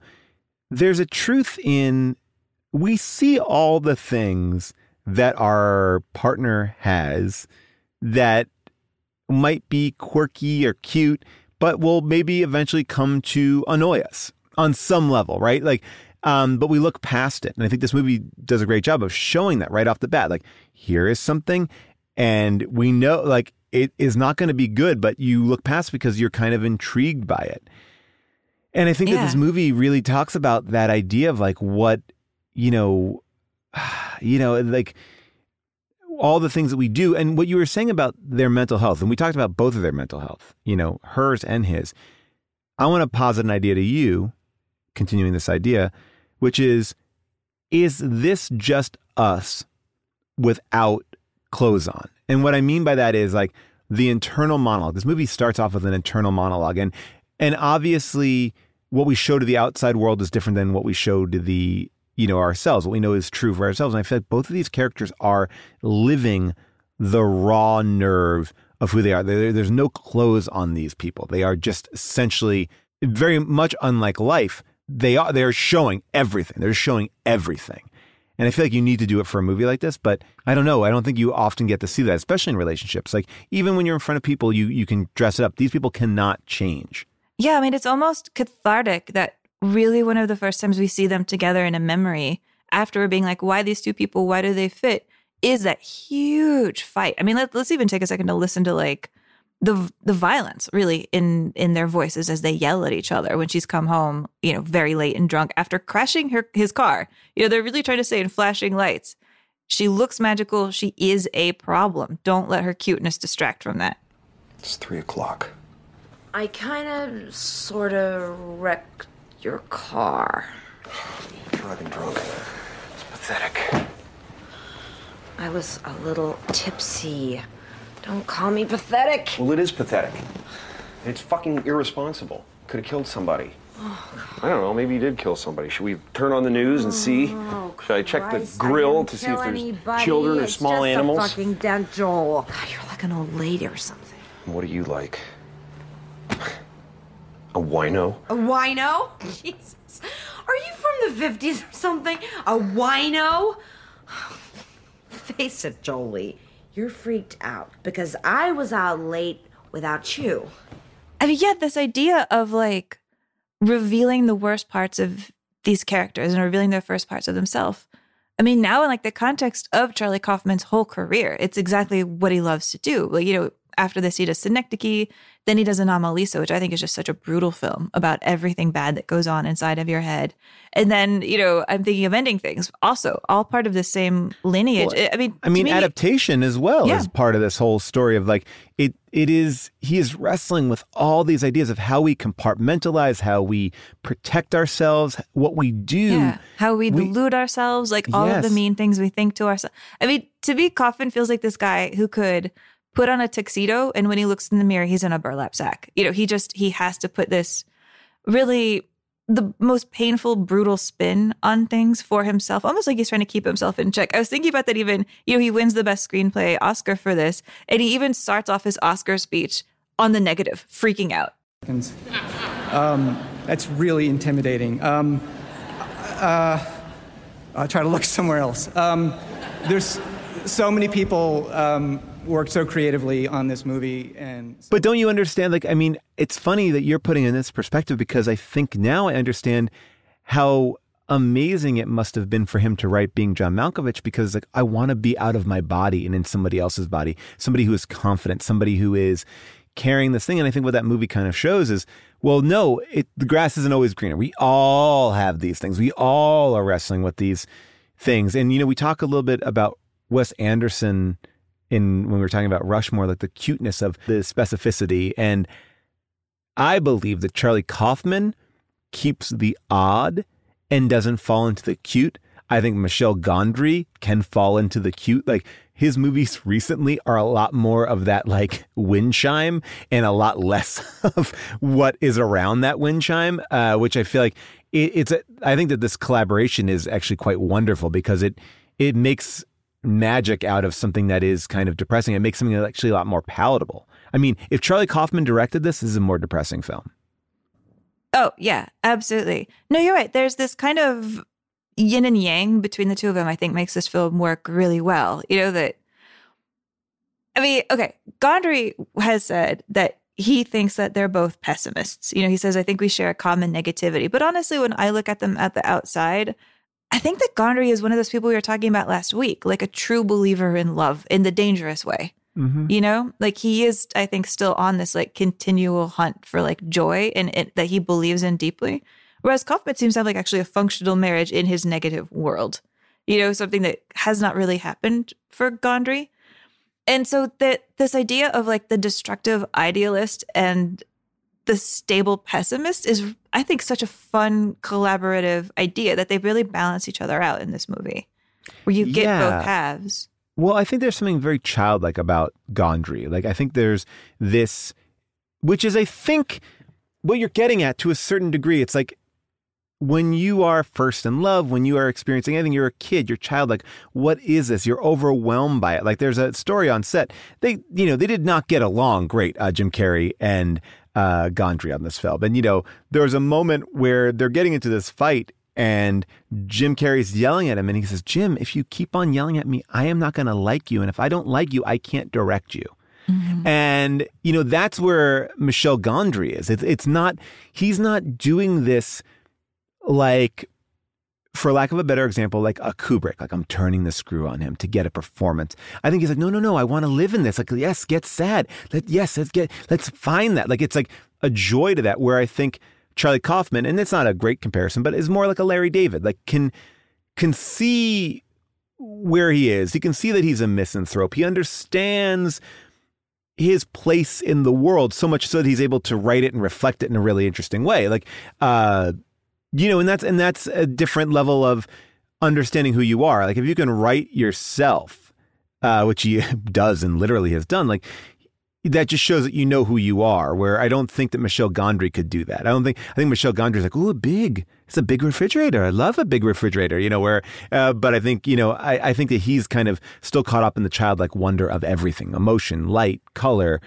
there's a truth in we see all the things that our partner has that might be quirky or cute, but will maybe eventually come to annoy us on some level, right? Like, um, but we look past it. And I think this movie does a great job of showing that right off the bat. Like, here is something, and we know, like, it is not going to be good, but you look past because you're kind of intrigued by it. And I think that this movie really talks about that idea of like what, you know, you know, like all the things that we do. And what you were saying about their mental health and we talked about both of their mental health you know hers and his. I want to posit an idea to you continuing this idea which is is this just us without clothes on? And what i mean by that is like the internal monologue. This movie starts off with an internal monologue and and obviously what we show to the outside world is different than what we show to the you know, ourselves, what we know is true for ourselves. And I feel like both of these characters are living the raw nerve of who they are. There- there's no clothes on these people. They are just essentially very much unlike life. They are they are showing everything. They're showing everything. And I feel like you need to do it for a movie like this, but I don't know. I don't think you often get to see that, especially in relationships. Like even when you're in front of people, you you can dress it up. These people cannot change. Yeah, I mean, it's almost cathartic that really one of the first times we see them together in a memory after being like, why these two people? Why do they fit? Is that huge fight? I mean, let, let's even take a second to listen to like the the violence really in in their voices as they yell at each other when she's come home, you know, very late and drunk after crashing her his car. You know, they're really trying to say in flashing lights, she looks magical. She is a problem. Don't let her cuteness distract from that. It's three o'clock. I kind of, sort of wrecked your car. Driving drunk. It's pathetic. I was a little tipsy. Don't call me pathetic. Well, it is pathetic. It's fucking irresponsible. Could have killed somebody. Oh, I don't know. Maybe you did kill somebody. Should we turn on the news and see? Oh, Should I check the Christ, I grill to see if there's anybody. children or It's small just animals? A fucking dent, Joel. God, you're like an old lady or something. What are you like? A wino? A wino? Jesus. Are you from the 50s or something? A wino? Face it, Jolie. You're freaked out because I was out late without you. I mean, yeah, this idea of like revealing the worst parts of these characters and revealing their first parts of themselves. I mean, now in like the context of Charlie Kaufman's whole career, it's exactly what he loves to do. Like, you know, after this, he does Synecdoche, then he does Anomalisa, which I think is just such a brutal film about everything bad that goes on inside of your head. And then, you know, I'm thinking of ending things, also all part of the same lineage. Well, I mean, I mean, me, adaptation as well Yeah. is part of this whole story of like it. It is he is wrestling with all these ideas of how we compartmentalize, how we protect ourselves, what we do. Yeah, how we, delude ourselves, like all of the Yes. mean things we think to ourselves. I mean, to me, Kaufman feels like this guy who could put on a tuxedo, and when he looks in the mirror, he's in a burlap sack. You know, he just he has to put this really the most painful, brutal spin on things for himself, almost like he's trying to keep himself in check. I was thinking about that even, you know, he wins the best screenplay Oscar for this, and he even starts off his Oscar speech on the negative, freaking out. Um, that's really intimidating. Um, uh, I'll try to look somewhere else. Um, there's so many people um, worked so creatively on this movie, and But don't you understand? Like, I mean, it's funny that you're putting in this perspective because I think now I understand how amazing it must have been for him to write being John Malkovich because like I want to be out of my body and in somebody else's body, somebody who is confident, somebody who is carrying this thing. And I think what that movie kind of shows is, well, no, it the grass isn't always greener. We all have these things. We all are wrestling with these things. And you know, we talk a little bit about Wes Anderson in when we were talking about Rushmore, like the cuteness of the specificity. And I believe that Charlie Kaufman keeps the odd and doesn't fall into the cute. I think Michel Gondry can fall into the cute. Like his movies recently are a lot more of that like wind chime and a lot less of what is around that wind chime, uh, which I feel like it, it's. A, I think that this collaboration is actually quite wonderful because it it makes magic out of something that is kind of depressing. It makes something actually a lot more palatable. I mean, if Charlie Kaufman directed this, this is a more depressing film. Oh, yeah, absolutely. No, you're right. There's this kind of yin and yang between the two of them, I think makes this film work really well. You know, that, I mean, okay, Gondry has said that he thinks that they're both pessimists. You know, he says, I think we share a common negativity. But honestly, when I look at them at the outside, I think that Gondry is one of those people we were talking about last week, like a true believer in love in the dangerous way. Mm-hmm. You know, like he is, I think, still on this like continual hunt for like joy and it, that he believes in deeply. Whereas Kaufman seems to have like actually a functional marriage in his negative world, you know, something that has not really happened for Gondry. And so that this idea of like the destructive idealist and the stable pessimist is, I think, such a fun collaborative idea that they really balance each other out in this movie, where you get Yeah. both halves. Well, I think there's something very childlike about Gondry. Like, I think there's this, which is, I think, what you're getting at to a certain degree. It's like when you are first in love, when you are experiencing anything, you're a kid, you're childlike. What is this? You're overwhelmed by it. Like there's a story on set. They, you know, they did not get along great, uh, Jim Carrey and uh, Gondry on this film. And, you know, there's a moment where they're getting into this fight and Jim Carrey's yelling at him and he says, Jim, if you keep on yelling at me, I am not going to like you. And if I don't like you, I can't direct you. Mm-hmm. And, you know, that's where Michel Gondry is. It's, it's not, he's not doing this like for lack of a better example, like a Kubrick, like I'm turning the screw on him to get a performance. I think he's like, no, no, no, I want to live in this. Like, yes, get sad. Let, yes, let's get, let's find that. Like, it's like a joy to that. Where I think Charlie Kaufman, and it's not a great comparison, but is more like a Larry David. Like, can can see where he is. He can see that he's a misanthrope. He understands his place in the world so much so that he's able to write it and reflect it in a really interesting way. Like, uh, you know, and that's and that's a different level of understanding who you are. Like if you can write yourself, uh, which he does and literally has done, like that just shows that you know who you are. Where I don't think that Michel Gondry could do that. I don't think I think Michel Gondry's like, oh, a big. It's a big refrigerator. I love a big refrigerator. You know where, uh, but I think you know I, I think that he's kind of still caught up in the childlike wonder of everything, emotion, light, color.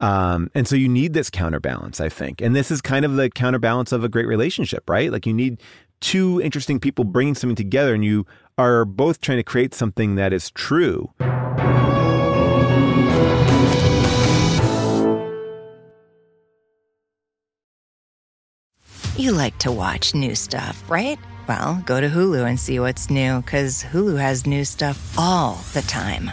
Um, and so you need this counterbalance, I think. And this is kind of the counterbalance of a great relationship, right? Like you need two interesting people bringing something together and you are both trying to create something that is true. You like to watch new stuff, right? Well, go to Hulu and see what's new because Hulu has new stuff all the time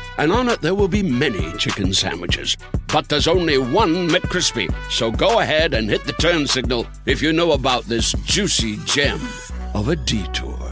and on it there will be many chicken sandwiches. But there's only one McCrispy. So go ahead and hit the turn signal if you know about this juicy gem of a detour.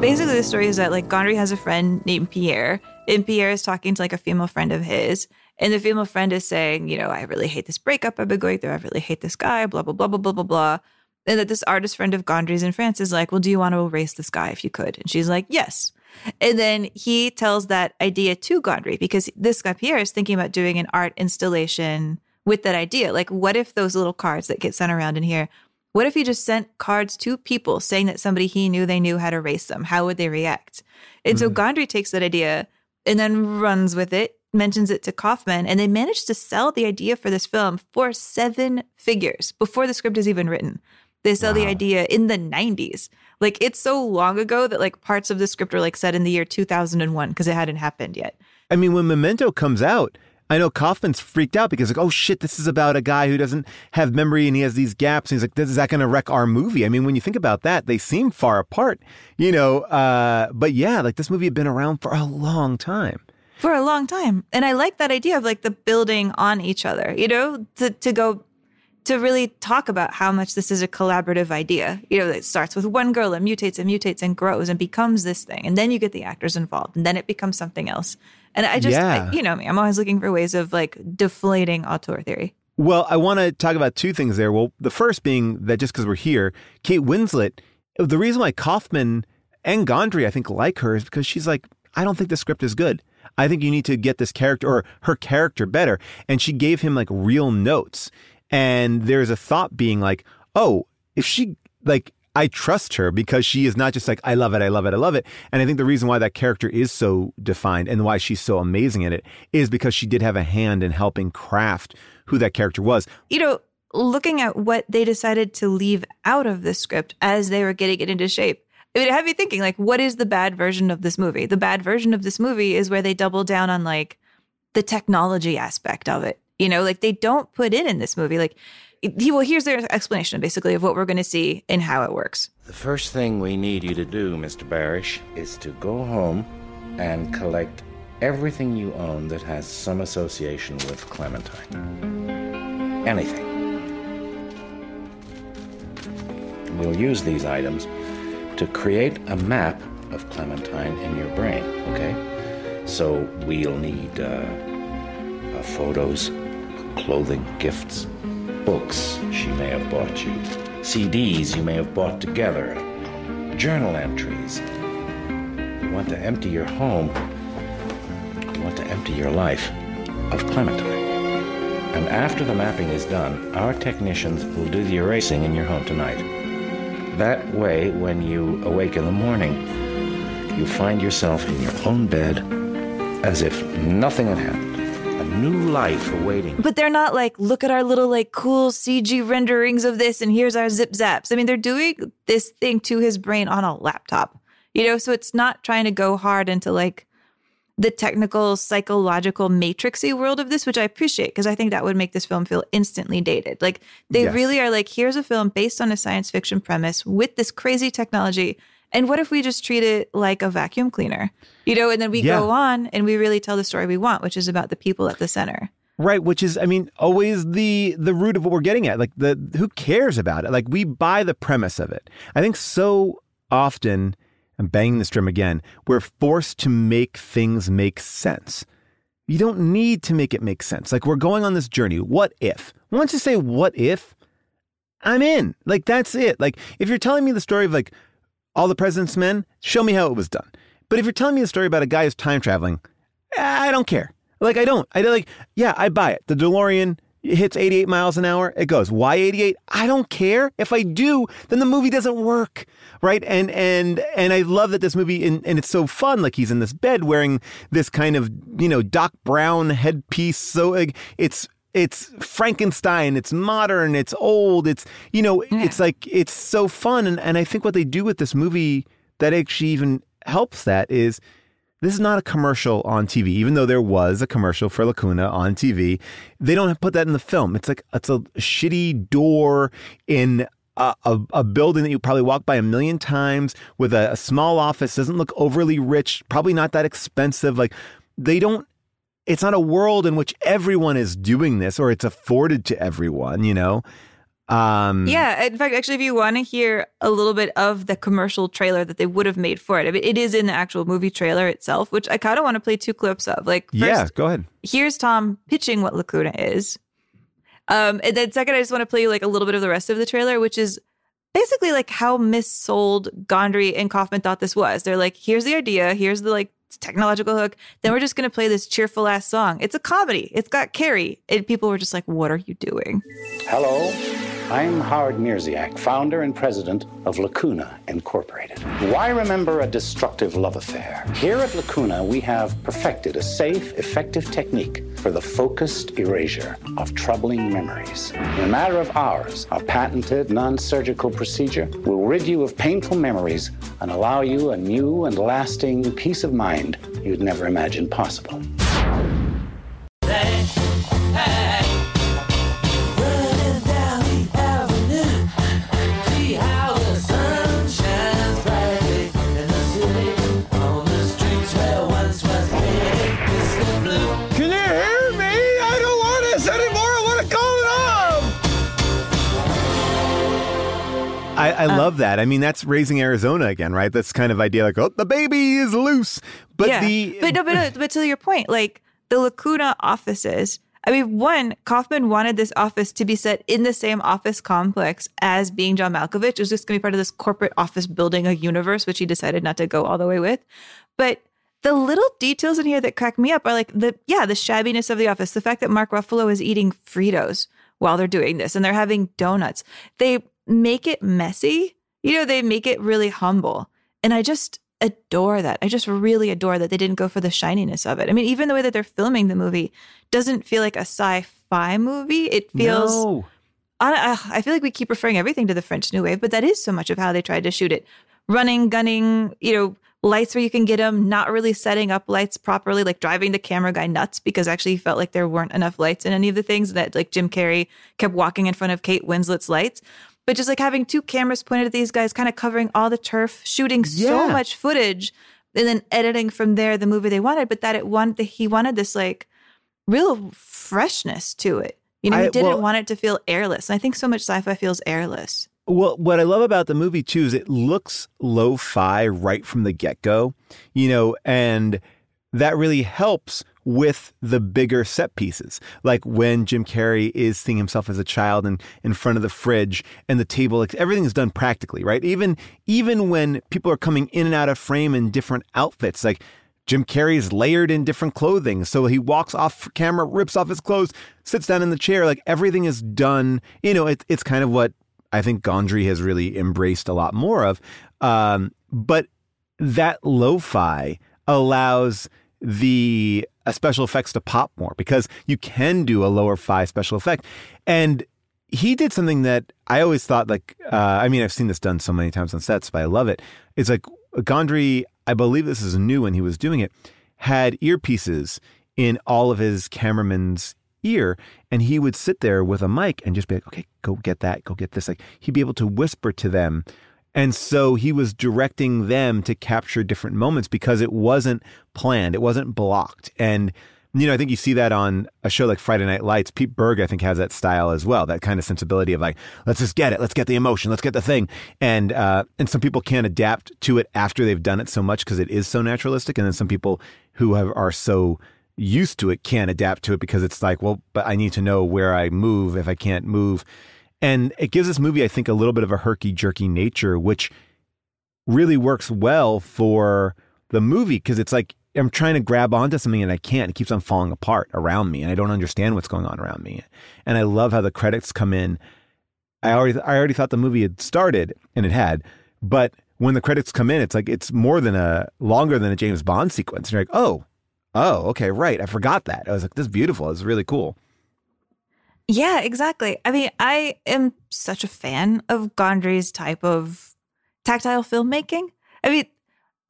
Basically, the story is that like Gondry has a friend named Pierre, and Pierre is talking to like a female friend of his, and the female friend is saying, you know, I really hate this breakup I've been going through. I really hate this guy, blah, blah, blah, blah, blah, blah, blah. And that this artist friend of Gondry's in France is like, well, do you want to erase this guy if you could? And she's like, yes. And then he tells that idea to Gondry because this guy, Pierre, is thinking about doing an art installation with that idea. Like, what if those little cards that get sent around in here, what if he just sent cards to people saying that somebody he knew they knew how to erase them? How would they react? And mm. so Gondry takes that idea and then runs with it mentions it to Kaufman, and they managed to sell the idea for this film for seven figures before the script is even written. They sell wow. the idea in the 90s. Like it's so long ago that like parts of the script are like set in the year 2001 because it hadn't happened yet. I mean, when Memento comes out, I know Kaufman's freaked out because like, oh shit, this is about a guy who doesn't have memory and he has these gaps. And he's like, is that going to wreck our movie? I mean, when you think about that, they seem far apart, you know. Uh, but yeah, like this movie had been around for a long time for a long time. And I like that idea of like the building on each other, you know, to, to go to really talk about how much this is a collaborative idea. You know, it starts with one girl and mutates and mutates and grows and becomes this thing. And then you get the actors involved and then it becomes something else. And I just, yeah. I, you know me, I'm always looking for ways of like deflating auteur theory. Well, I want to talk about two things there. Well, the first being that just because we're here, Kate Winslet, the reason why Kaufman and Gondry, I think, like her is because she's like, I don't think the script is good. I think you need to get this character or her character better. And she gave him like real notes. And there's a thought being like, oh, if she like I trust her because she is not just like, I love it, I love it, I love it. And I think the reason why that character is so defined and why she's so amazing in it is because she did have a hand in helping craft who that character was. You know, looking at what they decided to leave out of the script as they were getting it into shape, I mean, have you thinking like, what is the bad version of this movie? The bad version of this movie is where they double down on like the technology aspect of it. You know, like they don't put in in this movie like. He, well, here's their explanation basically of what we're going to see and how it works. The first thing we need you to do, Mr. Barish, is to go home and collect everything you own that has some association with Clementine. Anything. We'll use these items to create a map of Clementine in your brain, okay? So we'll need uh, uh, photos, clothing, gifts, books she may have bought you, CDs you may have bought together, journal entries. You want to empty your home, you want to empty your life of Clementine. And after the mapping is done, our technicians will do the erasing in your home tonight. That way, when you awake in the morning, you find yourself in your own bed as if nothing had happened. A new life awaiting. But they're not like, look at our little like cool CG renderings of this and here's our zip zaps. I mean, they're doing this thing to his brain on a laptop, you know? So it's not trying to go hard into like the technical, psychological, matrixy world of this, which I appreciate because I think that would make this film feel instantly dated. Like they Yes. really are like, here's a film based on a science fiction premise with this crazy technology. And what if we just treat it like a vacuum cleaner? You know, and then we Yeah. go on and we really tell the story we want, which is about the people at the center. Right, which is, I mean, always the the root of what we're getting at. Like the who cares about it? Like we buy the premise of it. I think so often, I'm banging this drum again. We're forced to make things make sense. You don't need to make it make sense. Like we're going on this journey. What if? Once you say what if, I'm in. Like that's it. Like if you're telling me the story of like all the president's men, show me how it was done. But if you're telling me a story about a guy who's time traveling, I don't care. Like I don't. I like. Yeah, I buy it. The DeLorean hits 88 miles an hour. It goes. Why 88? I don't care. If I do, then the movie doesn't work, right? And and and I love that this movie and, and it's so fun. Like he's in this bed wearing this kind of you know Doc Brown headpiece. So like it's it's Frankenstein. It's modern. It's old. It's you know it's like it's so fun. And and I think what they do with this movie that actually even helps that is this is not a commercial on TV, even though there was a commercial for Lacuna on TV. They don't put that in the film. It's like it's a shitty door in a, a, a building that you probably walk by a million times with a, a small office. Doesn't look overly rich. Probably not that expensive. Like they don't. It's not a world in which everyone is doing this, or it's afforded to everyone. You know. Um, Yeah, in fact, actually, if you want to hear a little bit of the commercial trailer that they would have made for it, I mean, it is in the actual movie trailer itself, which I kind of want to play two clips of. Like, first, yeah. Go ahead. here's Tom pitching what Lacuna is. Um, and then second, I just want to play you like a little bit of the rest of the trailer, which is basically like how missold Gondry and Kaufman thought this was. They're like, here's the idea, here's the like technological hook. Then we're just gonna play this cheerful ass song. It's a comedy. It's got Carrey, and people were just like, "What are you doing?" Hello, I'm Howard Mierzwiak, founder and president of Lacuna Incorporated. Why remember a destructive love affair? Here at Lacuna, we have perfected a safe, effective technique for the focused erasure of troubling memories. In a matter of hours, our patented non surgical procedure will rid you of painful memories and allow you a new and lasting peace of mind you'd never imagined possible. Can you this anymore. I want to call it off. I, I uh, love that. I mean, that's raising Arizona again, right? That's kind of idea like, oh, the baby is loose. But yeah. the but no, but, no, but to your point, like the Lacuna offices. I mean, one Kaufman wanted this office to be set in the same office complex as being John Malkovich. It was just going to be part of this corporate office building a universe, which he decided not to go all the way with. But the little details in here that crack me up are like the yeah, the shabbiness of the office, the fact that Mark Ruffalo is eating Fritos while they're doing this, and they're having donuts. They make it messy. You know, they make it really humble, and I just adore that. I just really adore that they didn't go for the shininess of it. I mean, even the way that they're filming the movie doesn't feel like a sci-fi movie. It feels. No. I, uh, I feel like we keep referring everything to the French New Wave, but that is so much of how they tried to shoot it. Running, gunning, you know, lights where you can get them, not really setting up lights properly, like driving the camera guy nuts because actually he felt like there weren't enough lights in any of the things that like Jim Carrey kept walking in front of Kate Winslet's lights. But just like having two cameras pointed at these guys, kind of covering all the turf, shooting so much footage, and then editing from there the movie they wanted, but that it wanted he wanted this like real freshness to it. You know, he I- didn't well- want it to feel airless. And I think so much sci-fi feels airless. Well, what I love about the movie too is it looks lo-fi right from the get-go, you know, and that really helps with the bigger set pieces. Like when Jim Carrey is seeing himself as a child and in front of the fridge and the table, everything is done practically, right? Even even when people are coming in and out of frame in different outfits, like Jim Carrey is layered in different clothing. So he walks off camera, rips off his clothes, sits down in the chair. Like everything is done. You know, it, it's kind of what I think Gondry has really embraced a lot more of. Um, but that lo-fi allows the uh, special effects to pop more because you can do a lower fi special effect. And he did something that I always thought like, uh, I mean, I've seen this done so many times on sets, but I love it. It's like Gondry, I believe this is new when he was doing it, had earpieces in all of his cameraman's ear and he would sit there with a mic and just be like okay go get that go get this like he'd be able to whisper to them. And so he was directing them to capture different moments because it wasn't planned it wasn't blocked. And you know i think you see that on a show like friday night lights. Pete berg i think has that style as well that kind of sensibility of like let's just get it let's get the emotion let's get the thing. And uh and some people can't adapt to it after they've done it so much because it is so naturalistic and then some people who have are so used to it can't adapt to it because it's like, well, but I need to know where I move if I can't move. And it gives this movie, I think, a little bit of a herky jerky nature, which really works well for the movie because it's like I'm trying to grab onto something and I can't. It keeps on falling apart around me and I don't understand what's going on around me. And I love how the credits come in. I already I already thought the movie had started and it had, but when the credits come in, it's like it's more than a longer than a James Bond sequence. And you're like, oh, oh, okay, right. I forgot that. I was like, this is beautiful. It's really cool. Yeah, exactly. I mean, I am such a fan of Gondry's type of tactile filmmaking. I mean,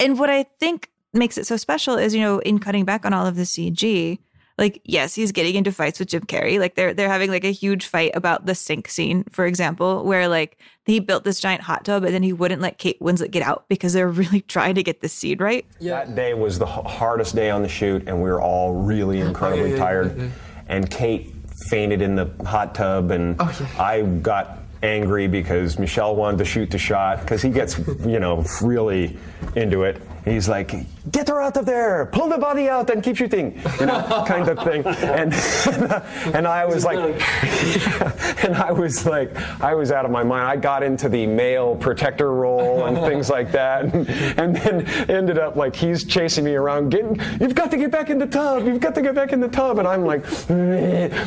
and what I think makes it so special is, you know, in cutting back on all of the CG, like, yes, he's getting into fights with Jim Carrey. Like they're they're having like a huge fight about the sink scene, for example, where like he built this giant hot tub and then he wouldn't let Kate Winslet get out because they're really trying to get the seed right. yeah. That day was the hardest day on the shoot, and we were all really oh, incredibly yeah, yeah, tired. yeah, yeah. And Kate fainted in the hot tub, and Oh, I got angry because Michel wanted to shoot the shot because he gets, you know, really into it. He's like, "Get her out of there! Pull the body out and keep shooting," you know, kind of thing. And and I was like, and I was like, I was out of my mind. I got into the male protector role and things like that, and, and then ended up like he's chasing me around. Getting, you've got to get back in the tub. You've got to get back in the tub, and I'm like,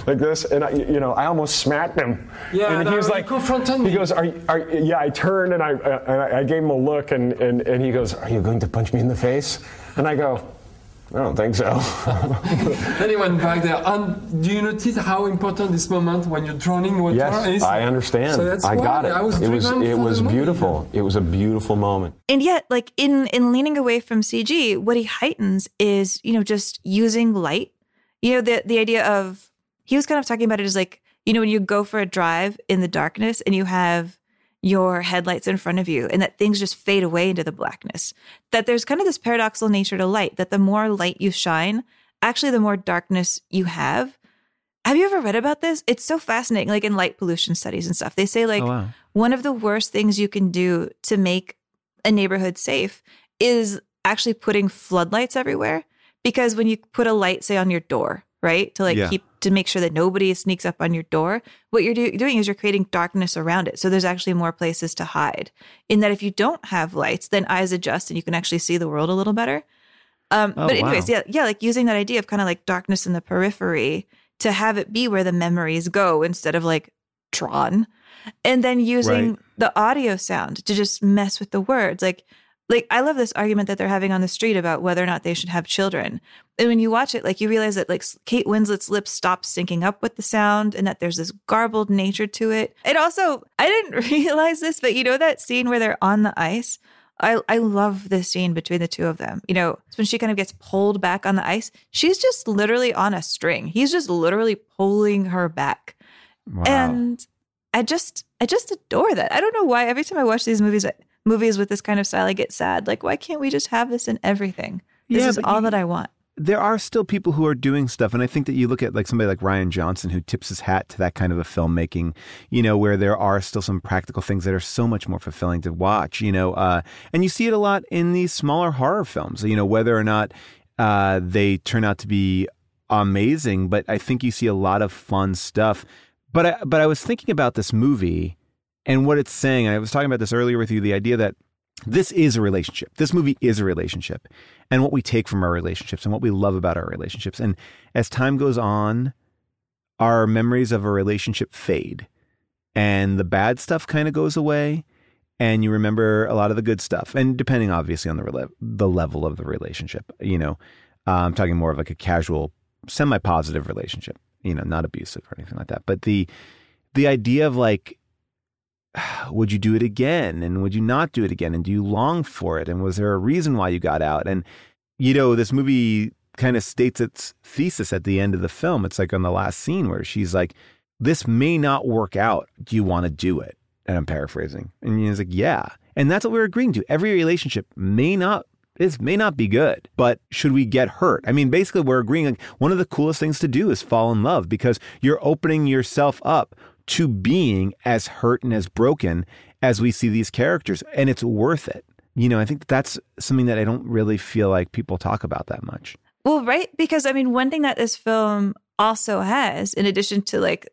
like this, and I, you know, I almost smacked him. Yeah, and he was like, you confronted he goes, are, are yeah, I turned and I, uh, and I, I gave him a look, and, and, and he goes, are you going to punch me in the face? And I go, I don't think so. Then he went back there. And do you notice how important this moment when you're drowning water yes, is? I understand. So that's I why got it. I was it was it was the movie. beautiful. It was a beautiful moment. And yet, like in in leaning away from CG, what he heightens is, you know, just using light. You know, the the idea of he was kind of talking about it as like, you know, when you go for a drive in the darkness and you have your headlights in front of you and that things just fade away into the blackness. That there's kind of this paradoxical nature to light, that the more light you shine, actually the more darkness you have. Have you ever read about this? It's so fascinating, like in light pollution studies and stuff. They say like Oh, wow. one of the worst things you can do to make a neighborhood safe is actually putting floodlights everywhere. Because when you put a light, say, on your door, right, to like Yeah. keep to make sure that nobody sneaks up on your door, what you're do- doing is you're creating darkness around it. So there's actually more places to hide. In that, if you don't have lights, then eyes adjust and you can actually see the world a little better. Um, Oh, but anyways, wow. yeah, yeah, like using that idea of kind of like darkness in the periphery to have it be where the memories go instead of like Tron, and then using Right. the audio sound to just mess with the words. Like, like I love this argument that they're having on the street about whether or not they should have children. And when you watch it, like you realize that like Kate Winslet's lips stop syncing up with the sound, and that there's this garbled nature to it. It also, I didn't realize this, but you know that scene where they're on the ice. I, I love this scene between the two of them. You know, it's when she kind of gets pulled back on the ice. She's just literally on a string. He's just literally pulling her back. Wow. And I just I just adore that. I don't know why every time I watch these movies, I, movies with this kind of style, I get sad. Like, why can't we just have this in everything? This Yeah, is all you- that I want. there are still people who are doing stuff and i think that you look at like somebody like rian johnson who tips his hat to that kind of a filmmaking you know where there are still some practical things that are so much more fulfilling to watch you know uh, and you see it a lot in these smaller horror films you know whether or not uh, they turn out to be amazing but i think you see a lot of fun stuff but I, but i was thinking about this movie and what it's saying and i was talking about this earlier with you the idea that this is a relationship. This movie is a relationship and what we take from our relationships and what we love about our relationships. And as time goes on, our memories of a relationship fade and the bad stuff kind of goes away and you remember a lot of the good stuff. And depending obviously on the rela- the level of the relationship, you know, uh, I'm talking more of like a casual semi-positive relationship, you know, not abusive or anything like that. But the the idea of like would you do it again? And would you not do it again? And do you long for it? And was there a reason why you got out? And you know this movie kind of states its thesis at the end of the film. It's like on the last scene where she's like this may not work out. Do you want to do it? And i'm paraphrasing. And he's like yeah. And that's what we're agreeing to. Every relationship may not this may not be good, but should we get hurt? I mean, basically, we're agreeing like one of the coolest things to do is fall in love because you're opening yourself up to being as hurt and as broken as we see these characters, and it's worth it. You know, I think that's something that I don't really feel like people talk about that much. Well, right. Because I mean, one thing that this film also has, in addition to like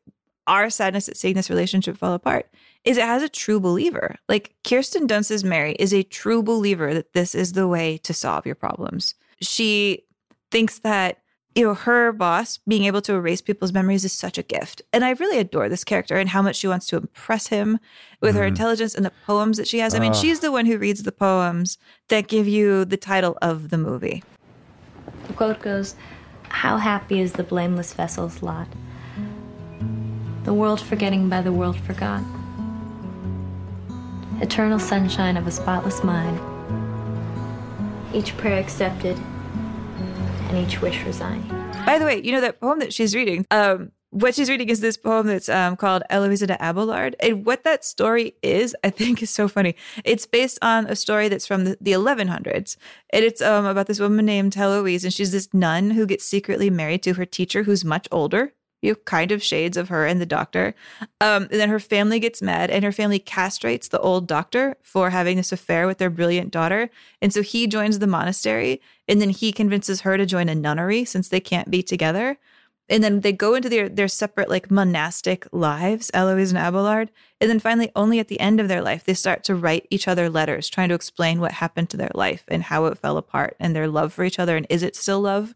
our sadness at seeing this relationship fall apart, is it has a true believer. Like Kirsten Dunst's Mary is a true believer that this is the way to solve your problems. She thinks that you know her boss being able to erase people's memories is such a gift and i really adore this character and how much she wants to impress him with her Mhm. intelligence and the poems that she has i mean Ah. she's the one who reads the poems that give you the title of the movie The quote goes How happy is the blameless vessel's lot? The world forgetting by the world forgot. Eternal sunshine of a spotless mind. Each prayer accepted, and each wish resigned. By the way, you know that poem that she's reading. Um, what she's reading is this poem that's um, called Eloisa de Abelard. And what that story is, I think, is so funny. It's based on a story that's from the, the 1100s. And it's um, about this woman named Heloise. And she's this nun who gets secretly married to her teacher, who's much older. You kind of shades of her and the doctor. Um, and then her family gets mad, and her family castrates the old doctor for having this affair with their brilliant daughter. And so he joins the monastery, and then he convinces her to join a nunnery since they can't be together. And then they go into their their separate like monastic lives, Eloise and Abelard. And then finally, only at the end of their life, they start to write each other letters, trying to explain what happened to their life and how it fell apart and their love for each other and is it still love?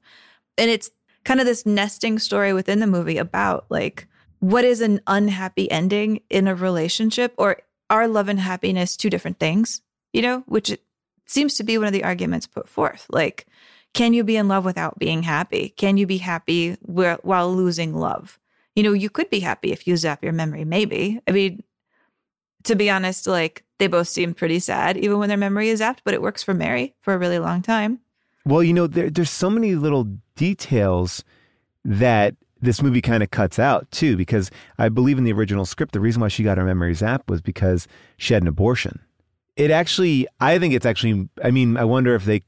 And it's kind of this nesting story within the movie about like what is an unhappy ending in a relationship or are love and happiness two different things, you know, which seems to be one of the arguments put forth. Like, can you be in love without being happy? Can you be happy wh- while losing love? You know, you could be happy if you zap your memory, maybe. I mean, to be honest, like they both seem pretty sad even when their memory is zapped, but it works for Mary for a really long time. Well, you know, there, there's so many little details that this movie kind of cuts out too, because I believe in the original script, the reason why she got her memory zapped was because she had an abortion. It actually, I think it's actually, I mean, I wonder if they,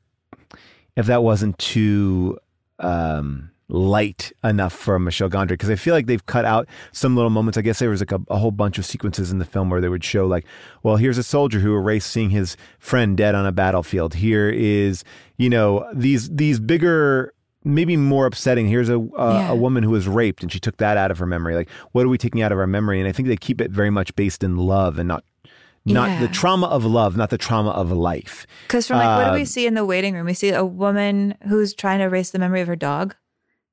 if that wasn't too um, light enough for Michel Gondry, because I feel like they've cut out some little moments. I guess there was like a, a whole bunch of sequences in the film where they would show like, well, here's a soldier who erased seeing his friend dead on a battlefield. Here is, you know, these these bigger maybe more upsetting. Here's a uh, Yeah. a woman who was raped and she took that out of her memory. Like, what are we taking out of our memory? And I think they keep it very much based in love and not not Yeah. the trauma of love, not the trauma of life. Because from like, what do Uh, we see in the waiting room? We see a woman who's trying to erase the memory of her dog.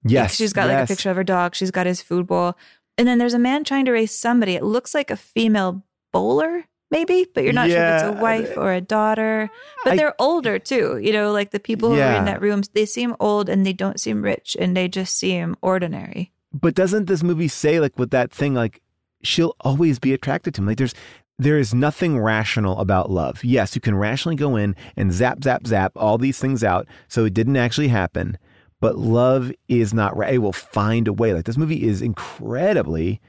Yes, she's got like a picture of her dog. She's got his food bowl, and then there's a man trying to raise somebody. It looks like a female bowler, maybe, but you're not sure if it's a wife uh, or a daughter. But I- they're older too. You know, like the people who are in that room, they seem old and they don't seem rich, and they just seem ordinary. But doesn't this movie say like with that thing like she'll always be attracted to him? Like there's there is nothing rational about love. Yes, you can rationally go in and zap zap zap all these things out so it didn't actually happen, but love is not right. It will find a way. Like this movie is incredibly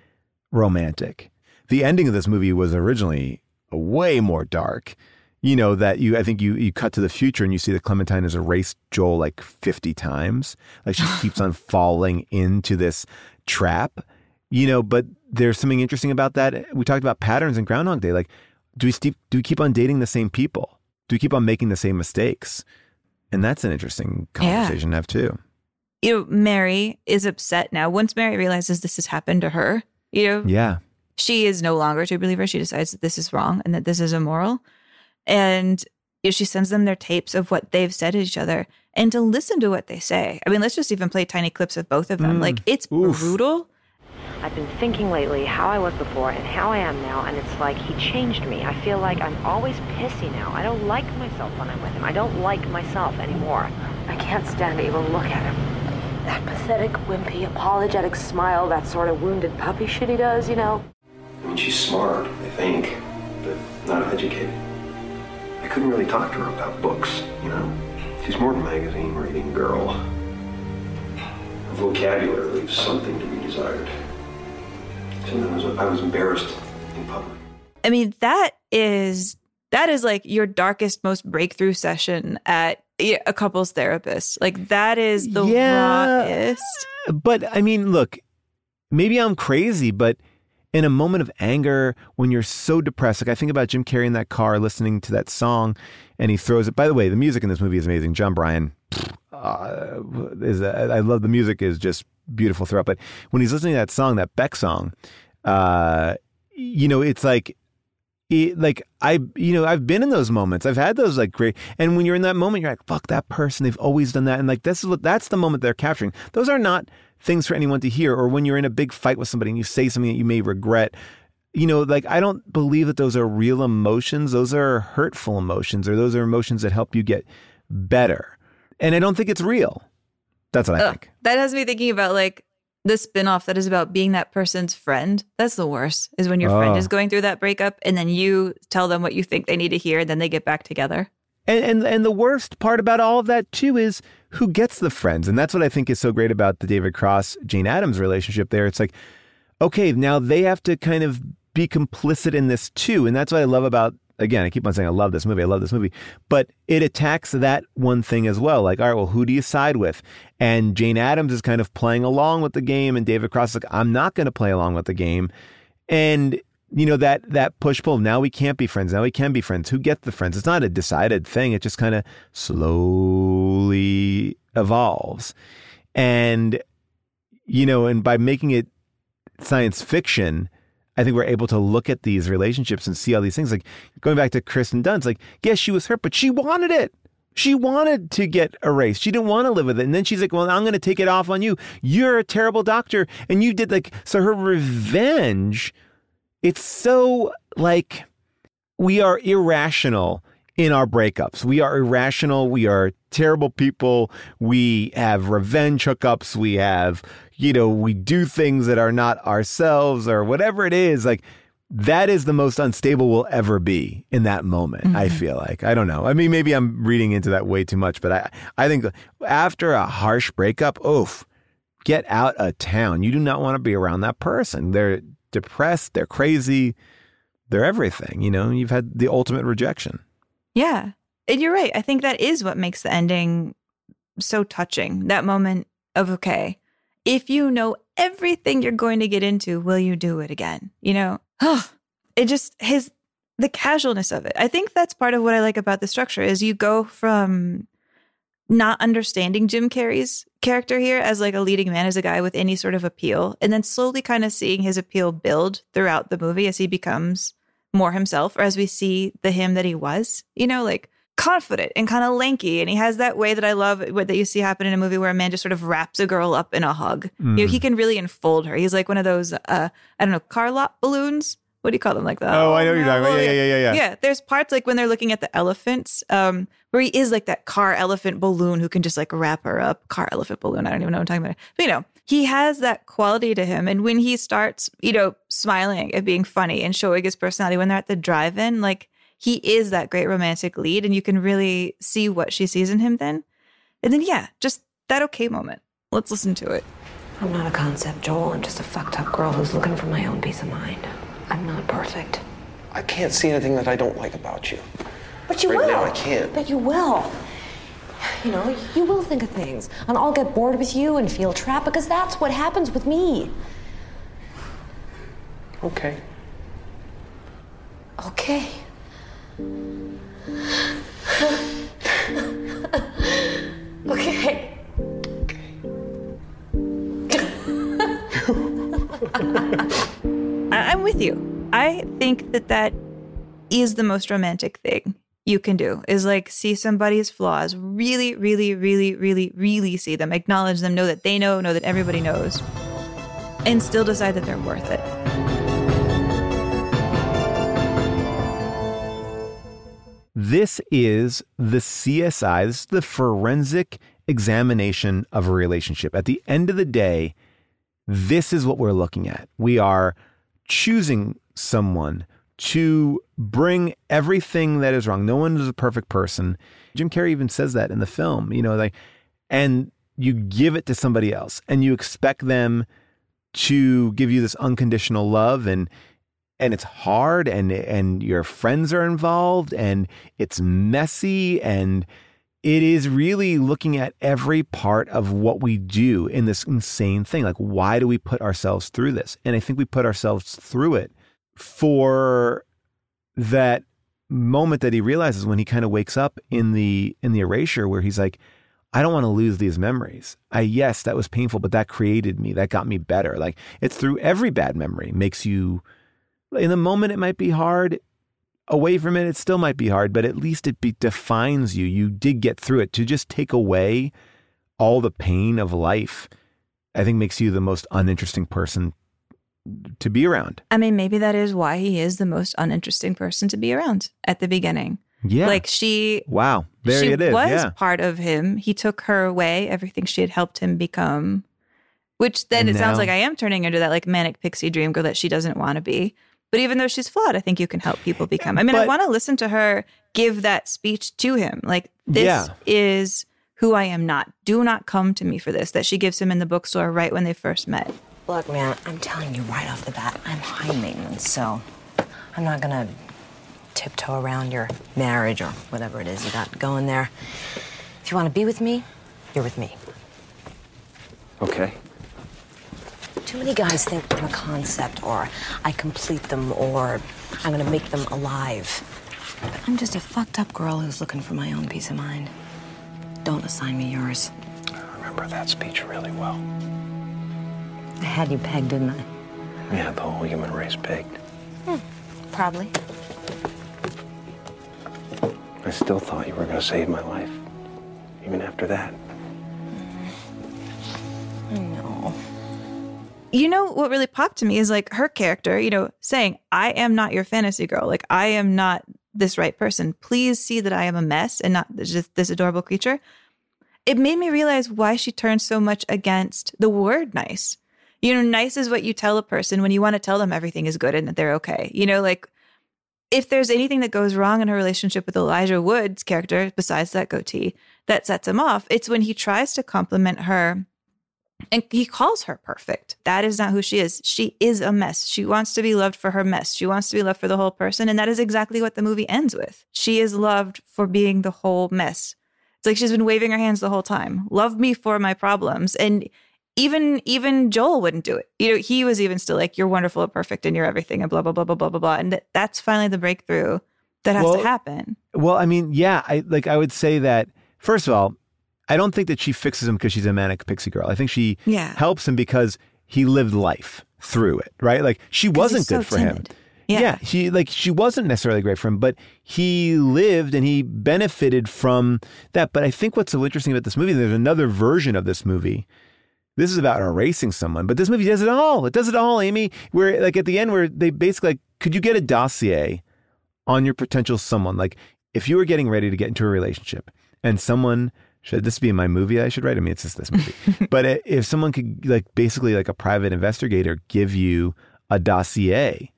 romantic. The ending of this movie was originally way more dark. you know that you I think you you cut to the future and you see that Clementine has erased Joel like 50 times. Like she keeps on falling into this trap. You know, but there's something interesting about that. We talked about patterns in Groundhog Day. Like, do we do we keep on dating the same people? Do we keep on making the same mistakes? And that's an interesting Yeah. conversation to have too. You know, Mary is upset now. Once Mary realizes this has happened to her, you know, Yeah. she is no longer a true believer. She decides that this is wrong and that this is immoral. And you know, she sends them their tapes of what they've said to each other and to listen to what they say. I mean, let's just even play tiny clips of both of them. Mm. Like, it's brutal. I've been thinking lately how I was before and how I am now, and it's like he changed me. I feel like I'm always pissy now. I don't like myself when I'm with him. I don't like myself anymore. I can't stand to even look at him. That pathetic, wimpy, apologetic smile, that sort of wounded puppy shit he does, you know? I mean, she's smart, I think, but not educated. I couldn't really talk to her about books, you know? She's more of a magazine reading girl. Her vocabulary leaves something to be desired. Sometimes I was embarrassed in public. I mean, that is that is like your darkest, most breakthrough session at a couples therapist. Like that is the Yeah. rawest. But I mean, look, maybe I'm crazy, but in a moment of anger, when you're so depressed, like I think about Jim Carrey in that car listening to that song, and he throws it. By the way, the music in this movie is amazing. Jon Brion uh, is I love the music is just beautiful throughout. But when he's listening to that song, that Beck song, uh, you know, it's like it, like I, you know, I've been in those moments. I've had those like great, and when you're in that moment, you're like, "Fuck that person." They've always done that, and like this is what that's the moment they're capturing. Those are not things for anyone to hear. Or when you're in a big fight with somebody and you say something that you may regret, you know, like I don't believe that those are real emotions. Those are hurtful emotions, or those are emotions that help you get better. And I don't think it's real. That's what I Ugh, think. that has me thinking about like the spin-off that is about being that person's friend. That's the worst. Is when your friend Oh. is going through that breakup and then you tell them what you think they need to hear and then they get back together. And, and and the worst part about all of that too is who gets the friends, and that's what I think is so great about the David Cross Jane Adams relationship. There, it's like, okay, now they have to kind of be complicit in this too, and that's what I love about. Again, I keep on saying I love this movie. I love this movie, but it attacks that one thing as well. Like, all right, well, who do you side with? And Jane Adams is kind of playing along with the game, and David Cross is like, I'm not going to play along with the game, and you know that that push pull. Now we can't be friends. Now we can be friends. Who gets the friends? It's not a decided thing. It just kind of slowly evolves, and you know, and by making it science fiction, I think we're able to look at these relationships and see all these things. Like going back to Kirsten Dunst, like yes, she was hurt, but she wanted it. She wanted to get erased. She didn't want to live with it. And then she's like, well, I'm going to take it off on you. You're a terrible doctor. And you did like, so her revenge, it's so like we are irrational in our breakups. We are irrational. We are terrible people. We have revenge hookups. We have, you know, we do things that are not ourselves or whatever it is. Like, that is the most unstable we'll ever be in that moment. I mm-hmm. feel like I don't know. I mean, maybe I'm reading into that way too much, but I I think after a harsh breakup, oof, get out of town. You do not want to be around that person. They're depressed. They're crazy. They're everything. You know, you've had the ultimate rejection. Yeah. And you're right. I think that is what makes the ending so touching. That moment of, okay, if you know everything you're going to get into, will you do it again? You know, it just, his, the casualness of it. I think that's part of what I like about the structure is you go from not understanding Jim Carrey's character here as like a leading man, as a guy with any sort of appeal, and then slowly kind of seeing his appeal build throughout the movie as he becomes more himself, or as we see the him that he was, you know, like confident and kind of lanky. And he has that way that I love what that you see happen in a movie where a man just sort of wraps a girl up in a hug. You know, Mm. he can really enfold her. He's like one of those, uh, I don't know, car lot balloons. What do you call them? Like that? Oh, I know you're talking about. Yeah, yeah, yeah, yeah, yeah. Yeah, there's parts like when they're looking at the elephants, um, where he is like that car elephant balloon who can just like wrap her up. Car elephant balloon. I don't even know what I'm talking about. But you know, he has that quality to him. And when he starts, you know, smiling and being funny and showing his personality when they're at the drive-in, like he is that great romantic lead, and you can really see what she sees in him then. And then yeah, just that okay moment. Let's listen to it. I'm not a concept, Joel. I'm just a fucked up girl who's looking for my own peace of mind. I'm not perfect. I can't see anything that I don't like about you. But you right will. now I can't. But you will. You know, you will think of things. And I'll get bored with you and feel trapped because that's what happens with me. Okay. Okay. Okay. I'm with you. I think that that is the most romantic thing you can do is like see somebody's flaws, really, really, really, really, really see them, acknowledge them, know that they know, know that everybody knows, and still decide that they're worth it. This is the CSI, this is the forensic examination of a relationship. At the end of the day, this is what we're looking at. We are choosing someone to bring everything that is wrong. No one is a perfect person. Jim Carrey even says that in the film, you know, like, and you give it to somebody else and you expect them to give you this unconditional love and and it's hard and and your friends are involved and it's messy and it is really looking at every part of what we do in this insane thing like why do we put ourselves through this and i think we put ourselves through it for that moment that he realizes when he kind of wakes up in the in the erasure where he's like I don't want to lose these memories. I yes, that was painful, but that created me. That got me better. Like it's through every bad memory makes you in the moment it might be hard. Away from it, it still might be hard, but at least it be, defines you. You did get through it. To just take away all the pain of life, I think makes you the most uninteresting person to be around. I mean, maybe that is why he is the most uninteresting person to be around at the beginning. Yeah. Like she Wow. There she it is. was yeah. part of him. He took her away, everything she had helped him become. Which then And it sounds like I am turning into that like manic pixie dream girl that she doesn't want to be. But even though she's flawed, I think you can help people become. I mean, I want to listen to her give that speech to him. Like this Yeah. is who I am not. Do not come to me for this. That she gives him in the bookstore right when they first met. Look, man, I'm telling you right off the bat, I'm high maintenance, so I'm not gonna tiptoe around your marriage or whatever it is you got going there. If you want to be with me, you're with me. Okay. Too many guys think I'm a concept, or I complete them, or I'm gonna make them alive. But I'm just a fucked up girl who's looking for my own peace of mind. Don't assign me yours. I remember that speech really well. I had you pegged, didn't I? Yeah, the whole human race pegged. Hmm, probably. I still thought you were going to save my life. Even after that. I know. You know what really popped to me is like her character, you know, saying, I am not your fantasy girl. Like, I am not this right person. Please see that I am a mess and not just this adorable creature. It made me realize why she turned so much against the word nice. You know, nice is what you tell a person when you want to tell them everything is good and that they're okay. You know, like if there's anything that goes wrong in her relationship with Elijah Wood's character, besides that goatee, that sets him off, it's when he tries to compliment her and he calls her perfect. That is not who she is. She is a mess. She wants to be loved for her mess. She wants to be loved for the whole person. And that is exactly what the movie ends with. She is loved for being the whole mess. It's like she's been waving her hands the whole time. Love me for my problems. And even even Joel wouldn't do it. You know, he was even still like, You're wonderful and perfect and you're everything and blah blah blah blah blah blah blah. And that, that's finally the breakthrough that has Well, to happen. Well, I mean, yeah, I like I would say that first of all, I don't think that she fixes him because she's a manic pixie girl. I think she Yeah. helps him because he lived life through it, right? Like she wasn't he's good so for him. timid. Yeah. she like she wasn't necessarily great for him, but he lived and he benefited from that. But I think what's so interesting about this movie, there's another version of this movie. This is about erasing someone, but this movie does it all. It does it all, Amy. Where like at the end, where they basically like, could you get a dossier on your potential someone? Like if you were getting ready to get into a relationship and someone should this be my movie I should write? I mean, it's just this movie. but if someone could like basically like a private investigator give you a dossier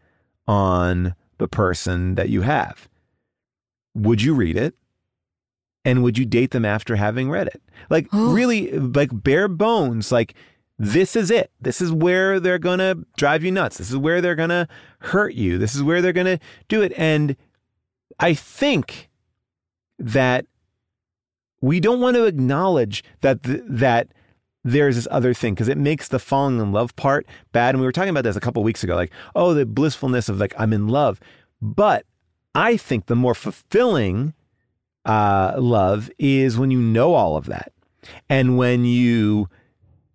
on the person that you have, would you read it? And would you date them after having read it? Like really like bare bones, like this is it. This is where they're gonna drive you nuts. This is where they're gonna hurt you. This is where they're gonna do it. And I think that we don't want to acknowledge that th- that there's this other thing because it makes the falling in love part bad. And we were talking about this a couple weeks ago, like, oh, the blissfulness of like I'm in love. But I think the more fulfilling uh, love is when you know all of that, and when you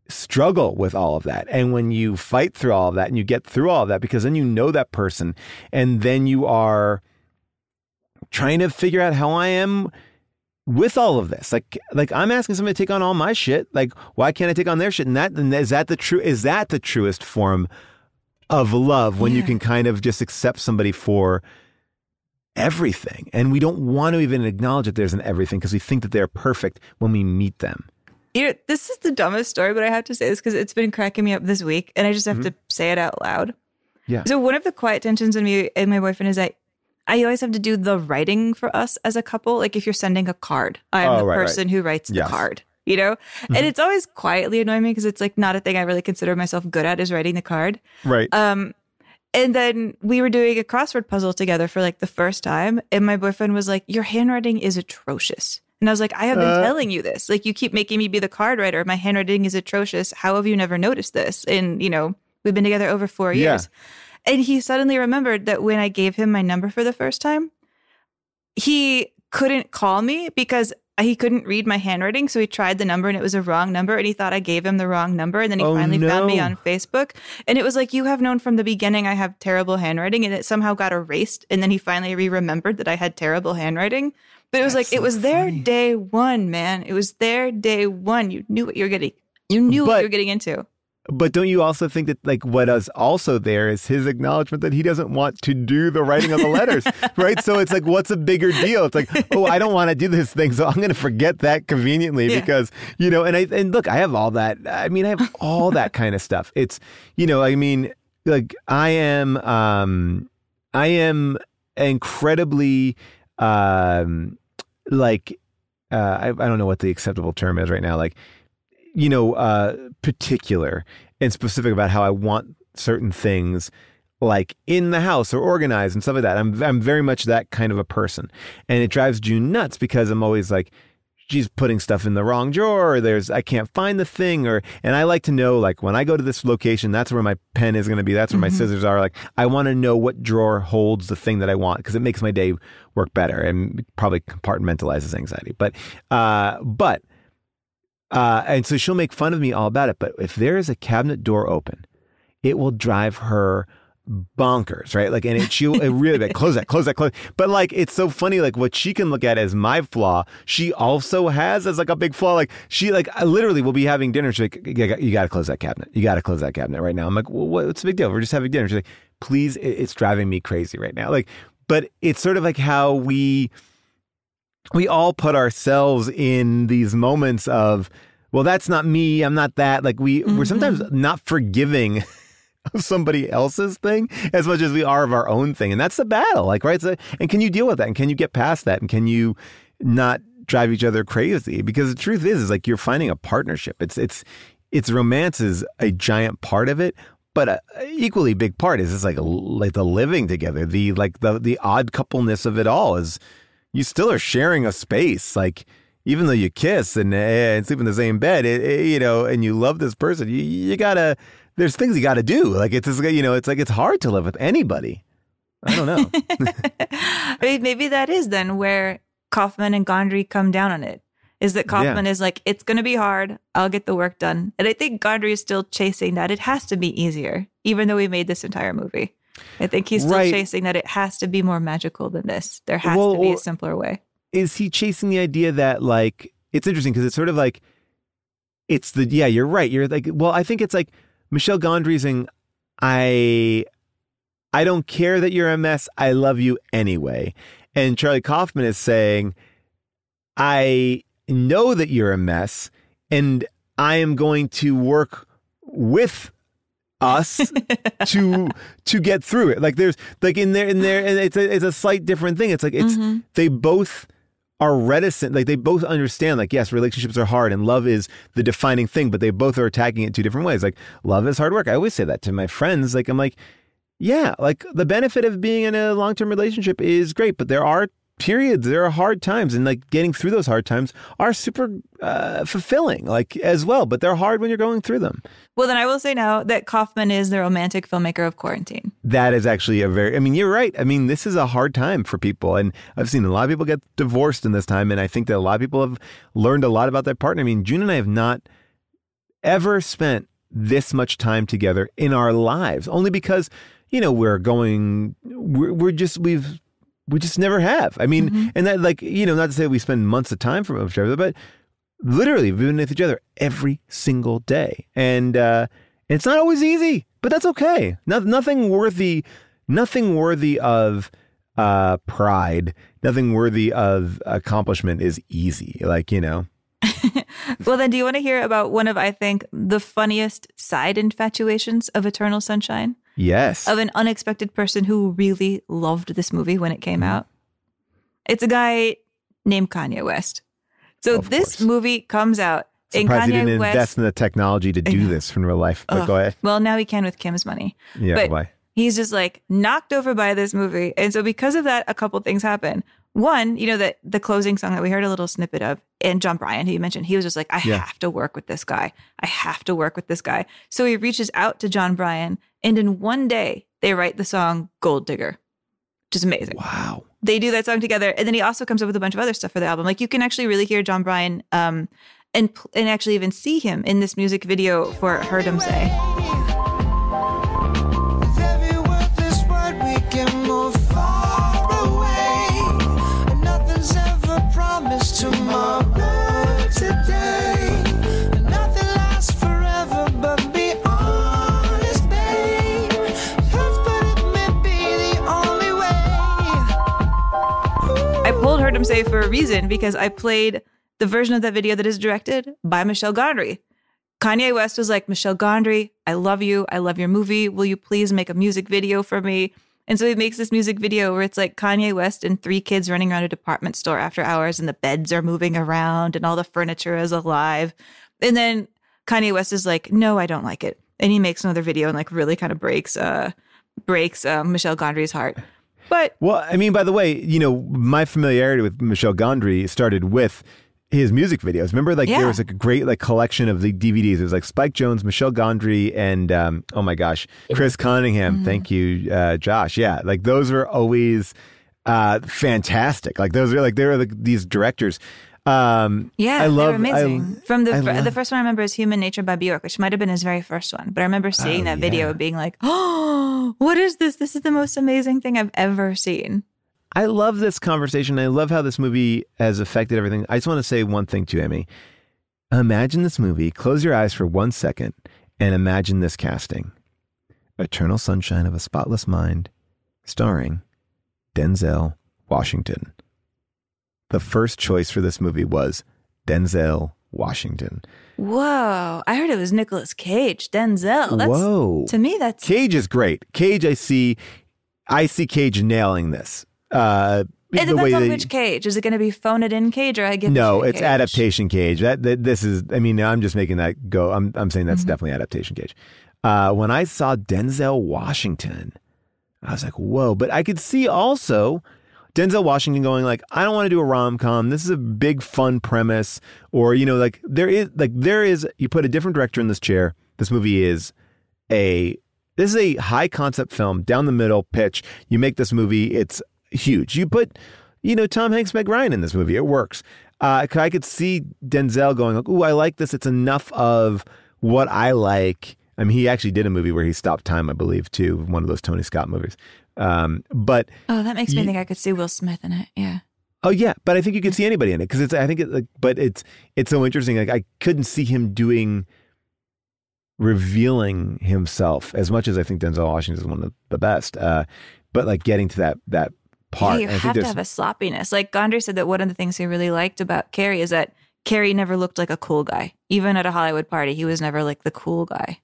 struggle with all of that, and when you fight through all of that, and you get through all of that, because then you know that person, and then you are trying to figure out how I am with all of this. Like like I'm asking somebody to take on all my shit. Like why can't I take on their shit? And that and is that the true is that the truest form of love when you can kind of just accept somebody for everything. And we don't want to even acknowledge that there's an everything because we think that they're perfect when we meet them. You know, this is the dumbest story, but I have to say this because it's been cracking me up this week, and I just have Mhm. to say it out loud. Yeah. So one of the quiet tensions in me and my boyfriend is that I always have to do the writing for us as a couple. Like if you're sending a card, I'm Oh, the right, right. person who writes the card. You know, Mhm. and it's always quietly annoying me because it's like not a thing I really consider myself good at is writing the card. Right. Um, and then we were doing a crossword puzzle together for like the first time, and my boyfriend was like, "Your handwriting is atrocious." And I was like, "I have been Uh. telling you this. Like, you keep making me be the card writer. My handwriting is atrocious. How have you never noticed this?" And you know, we've been together over four Yeah. years. And he suddenly remembered that when I gave him my number for the first time, he couldn't call me because he couldn't read my handwriting. So he tried the number and it was a wrong number. And he thought I gave him the wrong number. And then he Oh, finally found me on Facebook. And it was like, you have known from the beginning I have terrible handwriting. And it somehow got erased. And then he finally re remembered that I had terrible handwriting. But it was like, it was there day one, man. It was there day one. You knew what you were getting. You knew what you were getting into. But don't you also think that like what is also there is his acknowledgement that he doesn't want to do the writing of the letters, right? So it's like, what's a bigger deal? It's like, oh, I don't want to do this thing, so I'm going to forget that conveniently Yeah. because you know. And I and look, I have all that. I mean, I have all that kind of stuff. It's you know, I mean, like I am, um, I am incredibly, um, like, uh, I, I don't know what the acceptable term is right now, like you know, uh, particular and specific about how I want certain things like in the house or organized and stuff like that. I'm I'm very much that kind of a person. And it drives June nuts because I'm always like she's putting stuff in the wrong drawer or there's I can't find the thing or and I like to know like when I go to this location that's where my pen is going to be that's where my Mhm. scissors are like I want to know what drawer holds the thing that I want because it makes my day work better and probably compartmentalizes anxiety but uh but uh, and so she'll make fun of me all about it. But if there is a cabinet door open, it will drive her bonkers, right? Like, and it, she'll it really like, close that, close that, close. But like, it's so funny. Like, what she can look at as my flaw, she also has as like a big flaw. Like, she like literally will be having dinner. She's like, you got to close that cabinet. You got to close that cabinet right now. I'm like, well, what's the big deal? We're just having dinner. She's like, please, it's driving me crazy right now. Like, but it's sort of like how we we all put ourselves in these moments of well that's not me i'm not that. Like we we're mm-hmm. sometimes not forgiving of somebody else's thing as much as we are of our own thing. And that's the battle like right? So, and can you deal with that? And can you get past that? And can you not drive each other crazy? Because the truth is is like you're finding a partnership. It's it's it's romance is a giant part of it but a equally big part is it's like like the living together. The like the the odd coupleness of it all is you still are sharing a space like even though you kiss and, uh, and sleep in the same bed it, it- you know and you love this person you, you gotta there's things you gotta do like it's just, you know it's like it's hard to live with anybody i don't know I mean, maybe that is then where Kaufman and Gondry come down on it. Is that Kaufman Yeah. is like, it's going to be hard. I'll get the work done. And I think Gondry is still chasing that. It has to be easier, even though we made this entire movie. I think he's still Right. chasing that it has to be more magical than this. There has Well, to be a simpler way. is he chasing the idea that like it's interesting because it's sort of like it's the yeah you're right you're like well i think it's like michel gondry's saying i i don't care that you're a mess i love you anyway and charlie kaufman is saying i know that you're a mess and i am going to work with us to to get through it. Like there's like in there in there and it's a, it's a slight different thing. It's like it's Mm-hmm. they both are reticent like they both understand like yes relationships are hard and love is the defining thing but they both are attacking it two different ways. Like love is hard work. I always say that to my friends. Like i'm like yeah like the benefit of being in a long-term relationship is great but there are periods there are hard times and like getting through those hard times are super uh, fulfilling like as well but they're hard when you're going through them. Well, then I will say now that Kaufman is the romantic filmmaker of quarantine. that is actually a very i mean you're right. I mean this is a hard time for people and i've seen a lot of people get divorced in this time and i think that a lot of people have learned a lot about their partner. I mean june and i have not ever spent this much time together in our lives only because you know we're going we're, we're just we've we just never have. I mean and that like you know not to say we spend months of time from each other but literally we've been with each other every single day. And uh it's not always easy but that's okay. No, nothing worthy nothing worthy of uh pride nothing worthy of accomplishment is easy like you know? Well, then, do you want to hear about one of, I think, the funniest side infatuations of Eternal Sunshine? Yes Of an unexpected person who really loved this movie when it came Mm-hmm. out? It's a guy named Kanye West. So this movie comes out, and surprised he Kanye didn't West. invest in the technology to do this in real life but Ugh. go ahead Well, now he can with Kim's money. yeah but why he's just like knocked over by this movie. And so because of that, a couple things happen. One, you know, that the closing song that we heard a little snippet of, and Jon Brion, who you mentioned, he was just like, I Yeah. have to work with this guy. I have to work with this guy. So he reaches out to Jon Brion, and in one day, they write the song Gold Digger, which is amazing. Wow. They do that song together. And then he also comes up with a bunch of other stuff for the album. Like you can actually really hear Jon Brion um, and, and actually even see him in this music video for Heard 'Em Say. Say for a reason because I played the version of that video that is directed by Michel Gondry. Kanye West was like, Michel Gondry, I love you. I love your movie. Will you please make a music video for me? And so he makes this music video where it's like Kanye West and three kids running around a department store after hours and the beds are moving around and all the furniture is alive. And then Kanye West is like, no, I don't like it. And he makes another video and like really kind of breaks uh breaks uh, Michel Gondry's heart. But Well, I mean, by the way, you know, my familiarity with Michel Gondry started with his music videos. Remember, like Yeah. there was like a great like collection of the DVDs. It was like Spike Jonze, Michel Gondry, and um, oh my gosh, Chris Cunningham. Mm-hmm. Thank you, uh, Josh. Yeah, like those were always uh, fantastic. Like those are like they were like these directors. Um, Yeah, I love. amazing. I, From the I love- the first one I remember is Human Nature by Bjork, which might have been his very first one. But I remember seeing Oh, that video and being like, "Oh, what is this? This is the most amazing thing I've ever seen." I love this conversation. I love how this movie has affected everything. I just want to say one thing to Amy. Imagine this movie, close your eyes for one second, and imagine this casting Eternal Sunshine of a Spotless Mind, starring Denzel Washington. The first choice for this movie was Denzel Washington. Whoa! I heard it was Nicolas Cage, Denzel. That's, Whoa. To me, that's Cage is great. Cage, I see, I see Cage nailing this. Uh, it the way depends on which Cage. Is it going to be phone it in Cage or I get no, it's Cage? adaptation cage. That, that this is. I mean, I'm just making that go. I'm I'm saying Mm-hmm. that's definitely adaptation cage. Uh, when I saw Denzel Washington, I was like, whoa! But I could see also Denzel Washington going like, I don't want to do a rom com. This is a big fun premise, or you know, like there is like there is. You put a different director in this chair. This movie is a this is a high concept film down the middle pitch. You make this movie, it's huge. You put, you know, Tom Hanks, Meg Ryan in this movie, it works. Uh, I could see Denzel going, like, "Ooh, I like this. It's enough of what I like." I mean, he actually did a movie where he stopped time, I believe, too, one of those Tony Scott movies. Um, but Oh, that makes me think I could see Will Smith in it. Yeah. Oh yeah, but I think you could see anybody in it because it's. I think it like, but it's it's so interesting. Like I couldn't see him doing, revealing himself as much as I think Denzel Washington is one of the best. Uh, but like getting to that that part, Yeah, you have to have a sloppiness. Like Gondry said that one of the things he really liked about Carrey is that Carrey never looked like a cool guy. Even at a Hollywood party, he was never like the cool guy.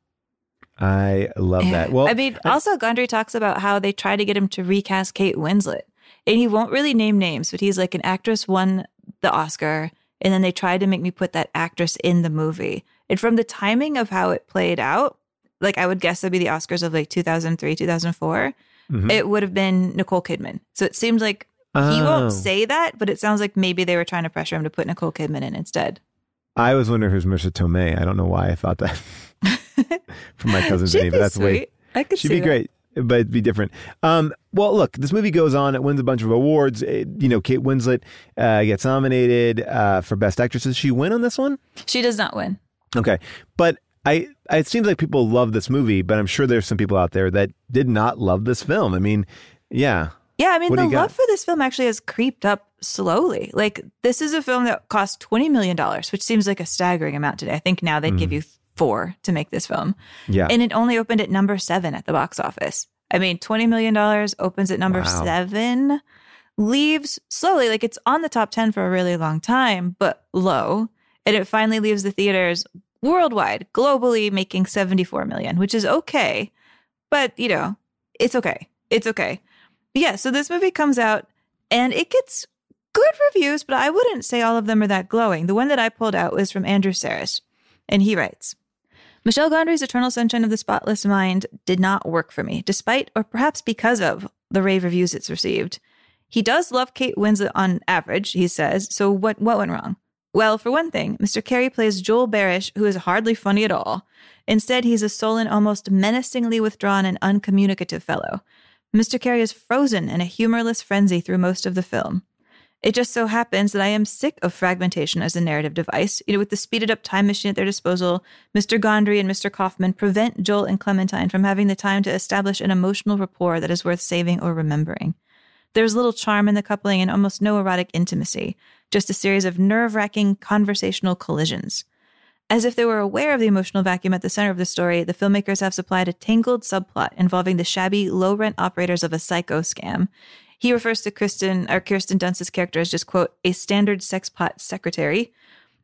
I love that. Well, I mean, also Gondry talks about how they try to get him to recast Kate Winslet, and he won't really name names, but he's like an actress won the Oscar, and then they tried to make me put that actress in the movie. And from the timing of how it played out, like I would guess that'd be the Oscars of like 2003, 2004. Mhm. It would have been Nicole Kidman. So it seems like He Oh. won't say that, but it sounds like maybe they were trying to pressure him to put Nicole Kidman in instead. I was wondering who's Marisa Tomei. I don't know why I thought that from my cousin She'd Vinny, but that's way. I could she'd be that. great, but it'd be different. Um, well, look, this movie goes on. It wins a bunch of awards. It- you know, Kate Winslet uh, gets nominated uh, for Best Actress. Does she win on this one? She does not win. Okay, but I it seems like people love this movie, but I'm sure there's some people out there that did not love this film. I mean, yeah, Yeah, I mean, What the you got? love for this film actually has creeped up slowly. Like, this is a film that cost $20 million, which seems like a staggering amount today. I think now they'd give Mhm. you four to make this film. Yeah. And it only opened at number seven at the box office. I mean, $20 million opens at number Wow. seven, leaves slowly, like it's on the top 10 for a really long time, but low. And it finally leaves the theaters worldwide, globally, making 74 million, which is okay. But, you know, it's okay. It's okay. Yeah, so this movie comes out and it gets good reviews, but I wouldn't say all of them are that glowing. The one that I pulled out was from Andrew Sarris, and he writes Michel Gondry's Eternal Sunshine of the Spotless Mind did not work for me, despite or perhaps because of the rave reviews it's received. He does love Kate Winslet on average, he says, so what, what went wrong? Well, for one thing, Mr. Carrey plays Joel Barish, who is hardly funny at all. Instead, he's a sullen, almost menacingly withdrawn and uncommunicative fellow. Mr. Carrey is frozen in a humorless frenzy through most of the film. It just so happens that I am sick of fragmentation as a narrative device. You know, with the speeded up time machine at their disposal, Mr. Gondry and Mr. Kaufman prevent Joel and Clementine from having the time to establish an emotional rapport that is worth saving or remembering. There's little charm in the coupling and almost no erotic intimacy, just a series of nerve wracking conversational collisions. As if they were aware of the emotional vacuum at the center of the story, the filmmakers have supplied a tangled subplot involving the shabby, low rent operators of a psycho scam. He refers to Kristen or Kirsten Dunst's character as just quote a standard sex pot secretary.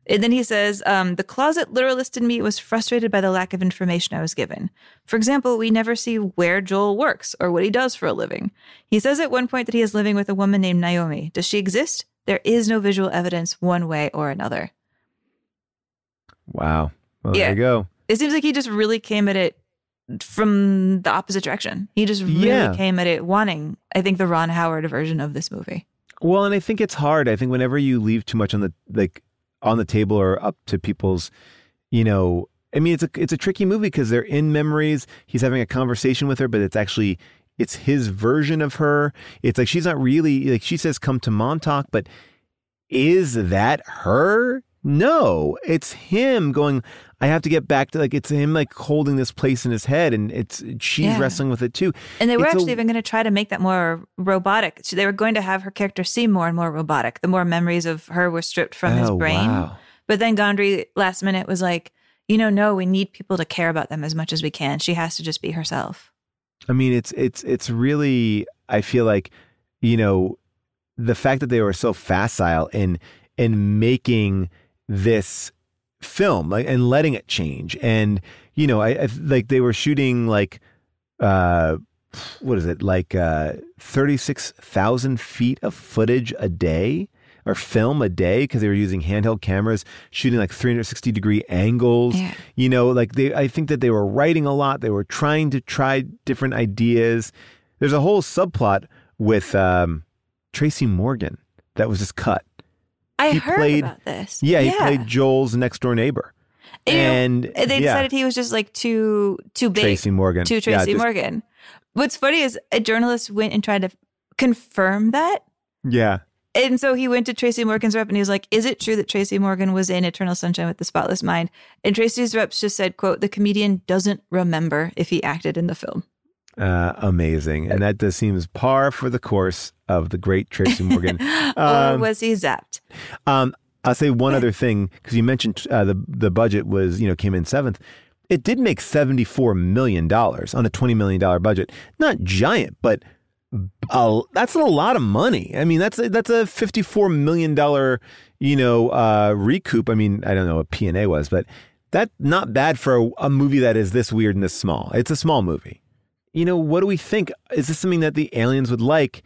And then he says, um, the closet literalist in me was frustrated by the lack of information I was given. For example, we never see where Joel works or what he does for a living. He says at one point that he is living with a woman named Naomi. Does she exist? There is no visual evidence one way or another. wow. Well, Yeah. there you go. It seems like he just really came at it from the opposite direction. He just really Yeah. came at it wanting, I think, the Ron Howard version of this movie. Well, and I think it's hard. I think whenever you leave too much on the like on the table or up to people's, you know, I mean, it's a it's a tricky movie because they're in memories. He's having a conversation with her, but it's actually it's his version of her. It's like she's not really like she says, "Come to Montauk," but is that her? No, it's him going. I have to get back to like it's him like holding this place in his head, and it's she's Yeah. wrestling with it too. And they were It's a- actually even going to try to make that more robotic. So they were going to have her character seem more and more robotic. The more memories of her were stripped from his Oh, brain. wow. But then Gondry last minute was like, you know, no, we need people to care about them as much as we can. She has to just be herself. I mean, it's it's it's really. I feel like, you know, the fact that they were so facile in in making this film, like and letting it change, and you know, I, I like they were shooting like, uh, what is it like, uh, thirty six thousand feet of footage a day. Or film a day because they were using handheld cameras, shooting like 360 degree angles. Yeah. You know, like they, I think that they were writing a lot. They were trying to try different ideas. There's a whole subplot with um, Tracy Morgan that was just cut. I He heard played- about this. Yeah, he played Joel's next door neighbor. You know, and they yeah. decided he was just like too too big. Tracy Morgan. To Yeah, Tracy just- Morgan. What's funny is a journalist went and tried to confirm that. Yeah. And so he went to Tracy Morgan's rep and he was like, Is it true that Tracy Morgan was in Eternal Sunshine with the Spotless Mind? And Tracy's reps just said, quote, the comedian doesn't remember if he acted in the film. Uh, amazing. And that does seems par for the course of the great Tracy Morgan. or Um, was he zapped? Um, I'll say one other thing because you mentioned uh, the the budget was you know came in seventh. It did make seventy four million dollars on a twenty million dollar budget. Not giant, but uh, that's a lot of money. I mean, that's a, that's a fifty four million dollar you know uh, recoup. I mean, I don't know what P and A was, but that's not bad for a, a movie that is this weird and this small. It's a small movie. You know, what do we think? Is this something that the aliens would like?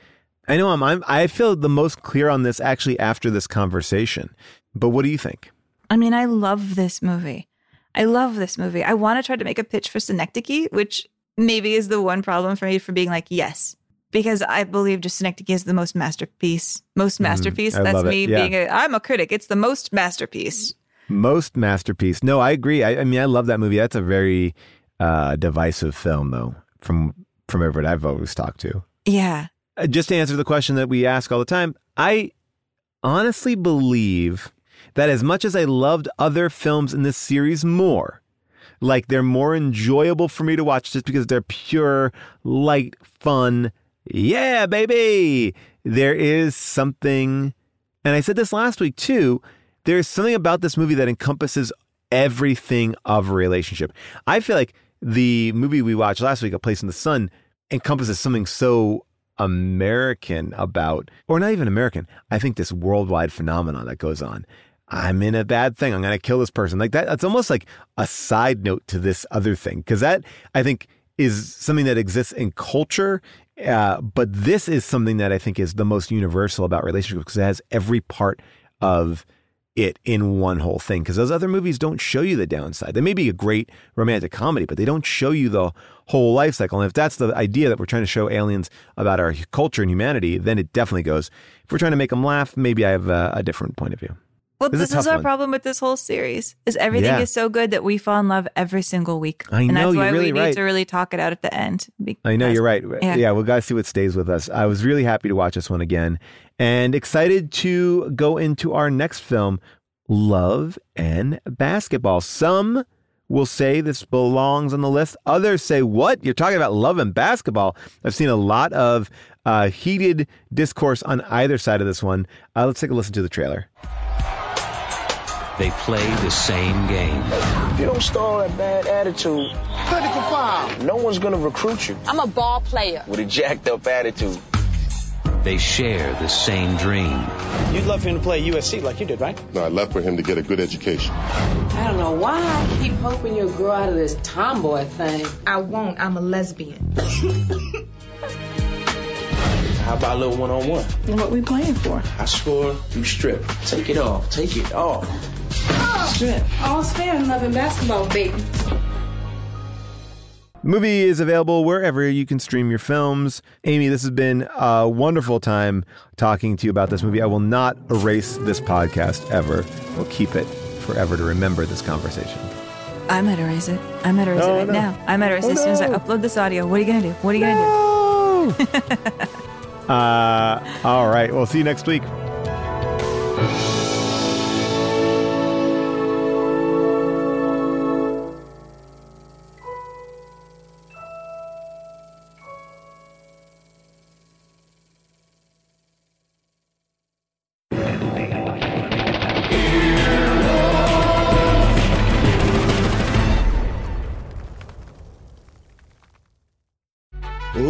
I know I'm, I'm I feel the most clear on this actually after this conversation. But what do you think? I mean, I love this movie. I love this movie. I want to try to make a pitch for Synecdoche, which maybe is the one problem for me for being like, yes, because I believe just Synecdoche is the most masterpiece. Most masterpiece. Mm, That's me Yeah. being a. I'm a critic. It's the most masterpiece. Most masterpiece. No, I agree. I, I mean, I love that movie. That's a very uh, divisive film, though, from from everyone I've always talked to. Yeah. Uh, just to answer the question that we ask all the time, I honestly believe that as much as I loved other films in this series more, like they're more enjoyable for me to watch just because they're pure, light, fun. Yeah, baby. There is something, and I said this last week too. There's something about this movie that encompasses everything of a relationship. I feel like the movie we watched last week, A Place in the Sun, encompasses something so American about, or not even American. I think this worldwide phenomenon that goes on. I'm in a bad thing. I'm going to kill this person. Like that. It's almost like a side note to this other thing. Because that, I think, is something that exists in culture. Uh, but this is something that I think is the most universal about relationships because it has every part of it in one whole thing. Because those other movies don't show you the downside. They may be a great romantic comedy, but they don't show you the whole life cycle. And if that's the idea that we're trying to show aliens about our culture and humanity, then it definitely goes. If we're trying to make them laugh, maybe I have a, a different point of view. Well, This is this a is our one. problem with this whole series. Is everything Yeah. is so good that we fall in love every single week. I and know, that's you're why really we need right. to really talk it out at the end. I know you're right. Yeah. Yeah. we got to see what stays with us. I was really happy to watch this one again and excited to go into our next film, Love and Basketball. Some will say this belongs on the list. Others say, What? You're talking about love and basketball? I've seen a lot of uh, heated discourse on either side of this one. Uh, let's take a listen to the trailer. They play the same game. If you don't start that bad attitude, critical foul. No one's gonna recruit you I'm a ball player. with a jacked up attitude. They share the same dream. You'd love for him to play USC like you did, right? No, I'd love for him to get a good education. I don't know why I keep hoping you'll grow out of this tomboy thing. I won't. I'm a lesbian. How about a little one on one? What we playing for? I score, you strip. Take it off. Take it off. Strip. All's fair in love and basketball, baby. Movie is available wherever you can stream your films. Amy, this has been a wonderful time talking to you about this movie. I will not erase this podcast ever. We'll keep it forever to remember this conversation. I might erase it. I might erase No, it right no. now. I might erase Oh, it as soon as I upload this audio. What are you gonna do? What are you gonna do? Uh, all right. We'll see you next week.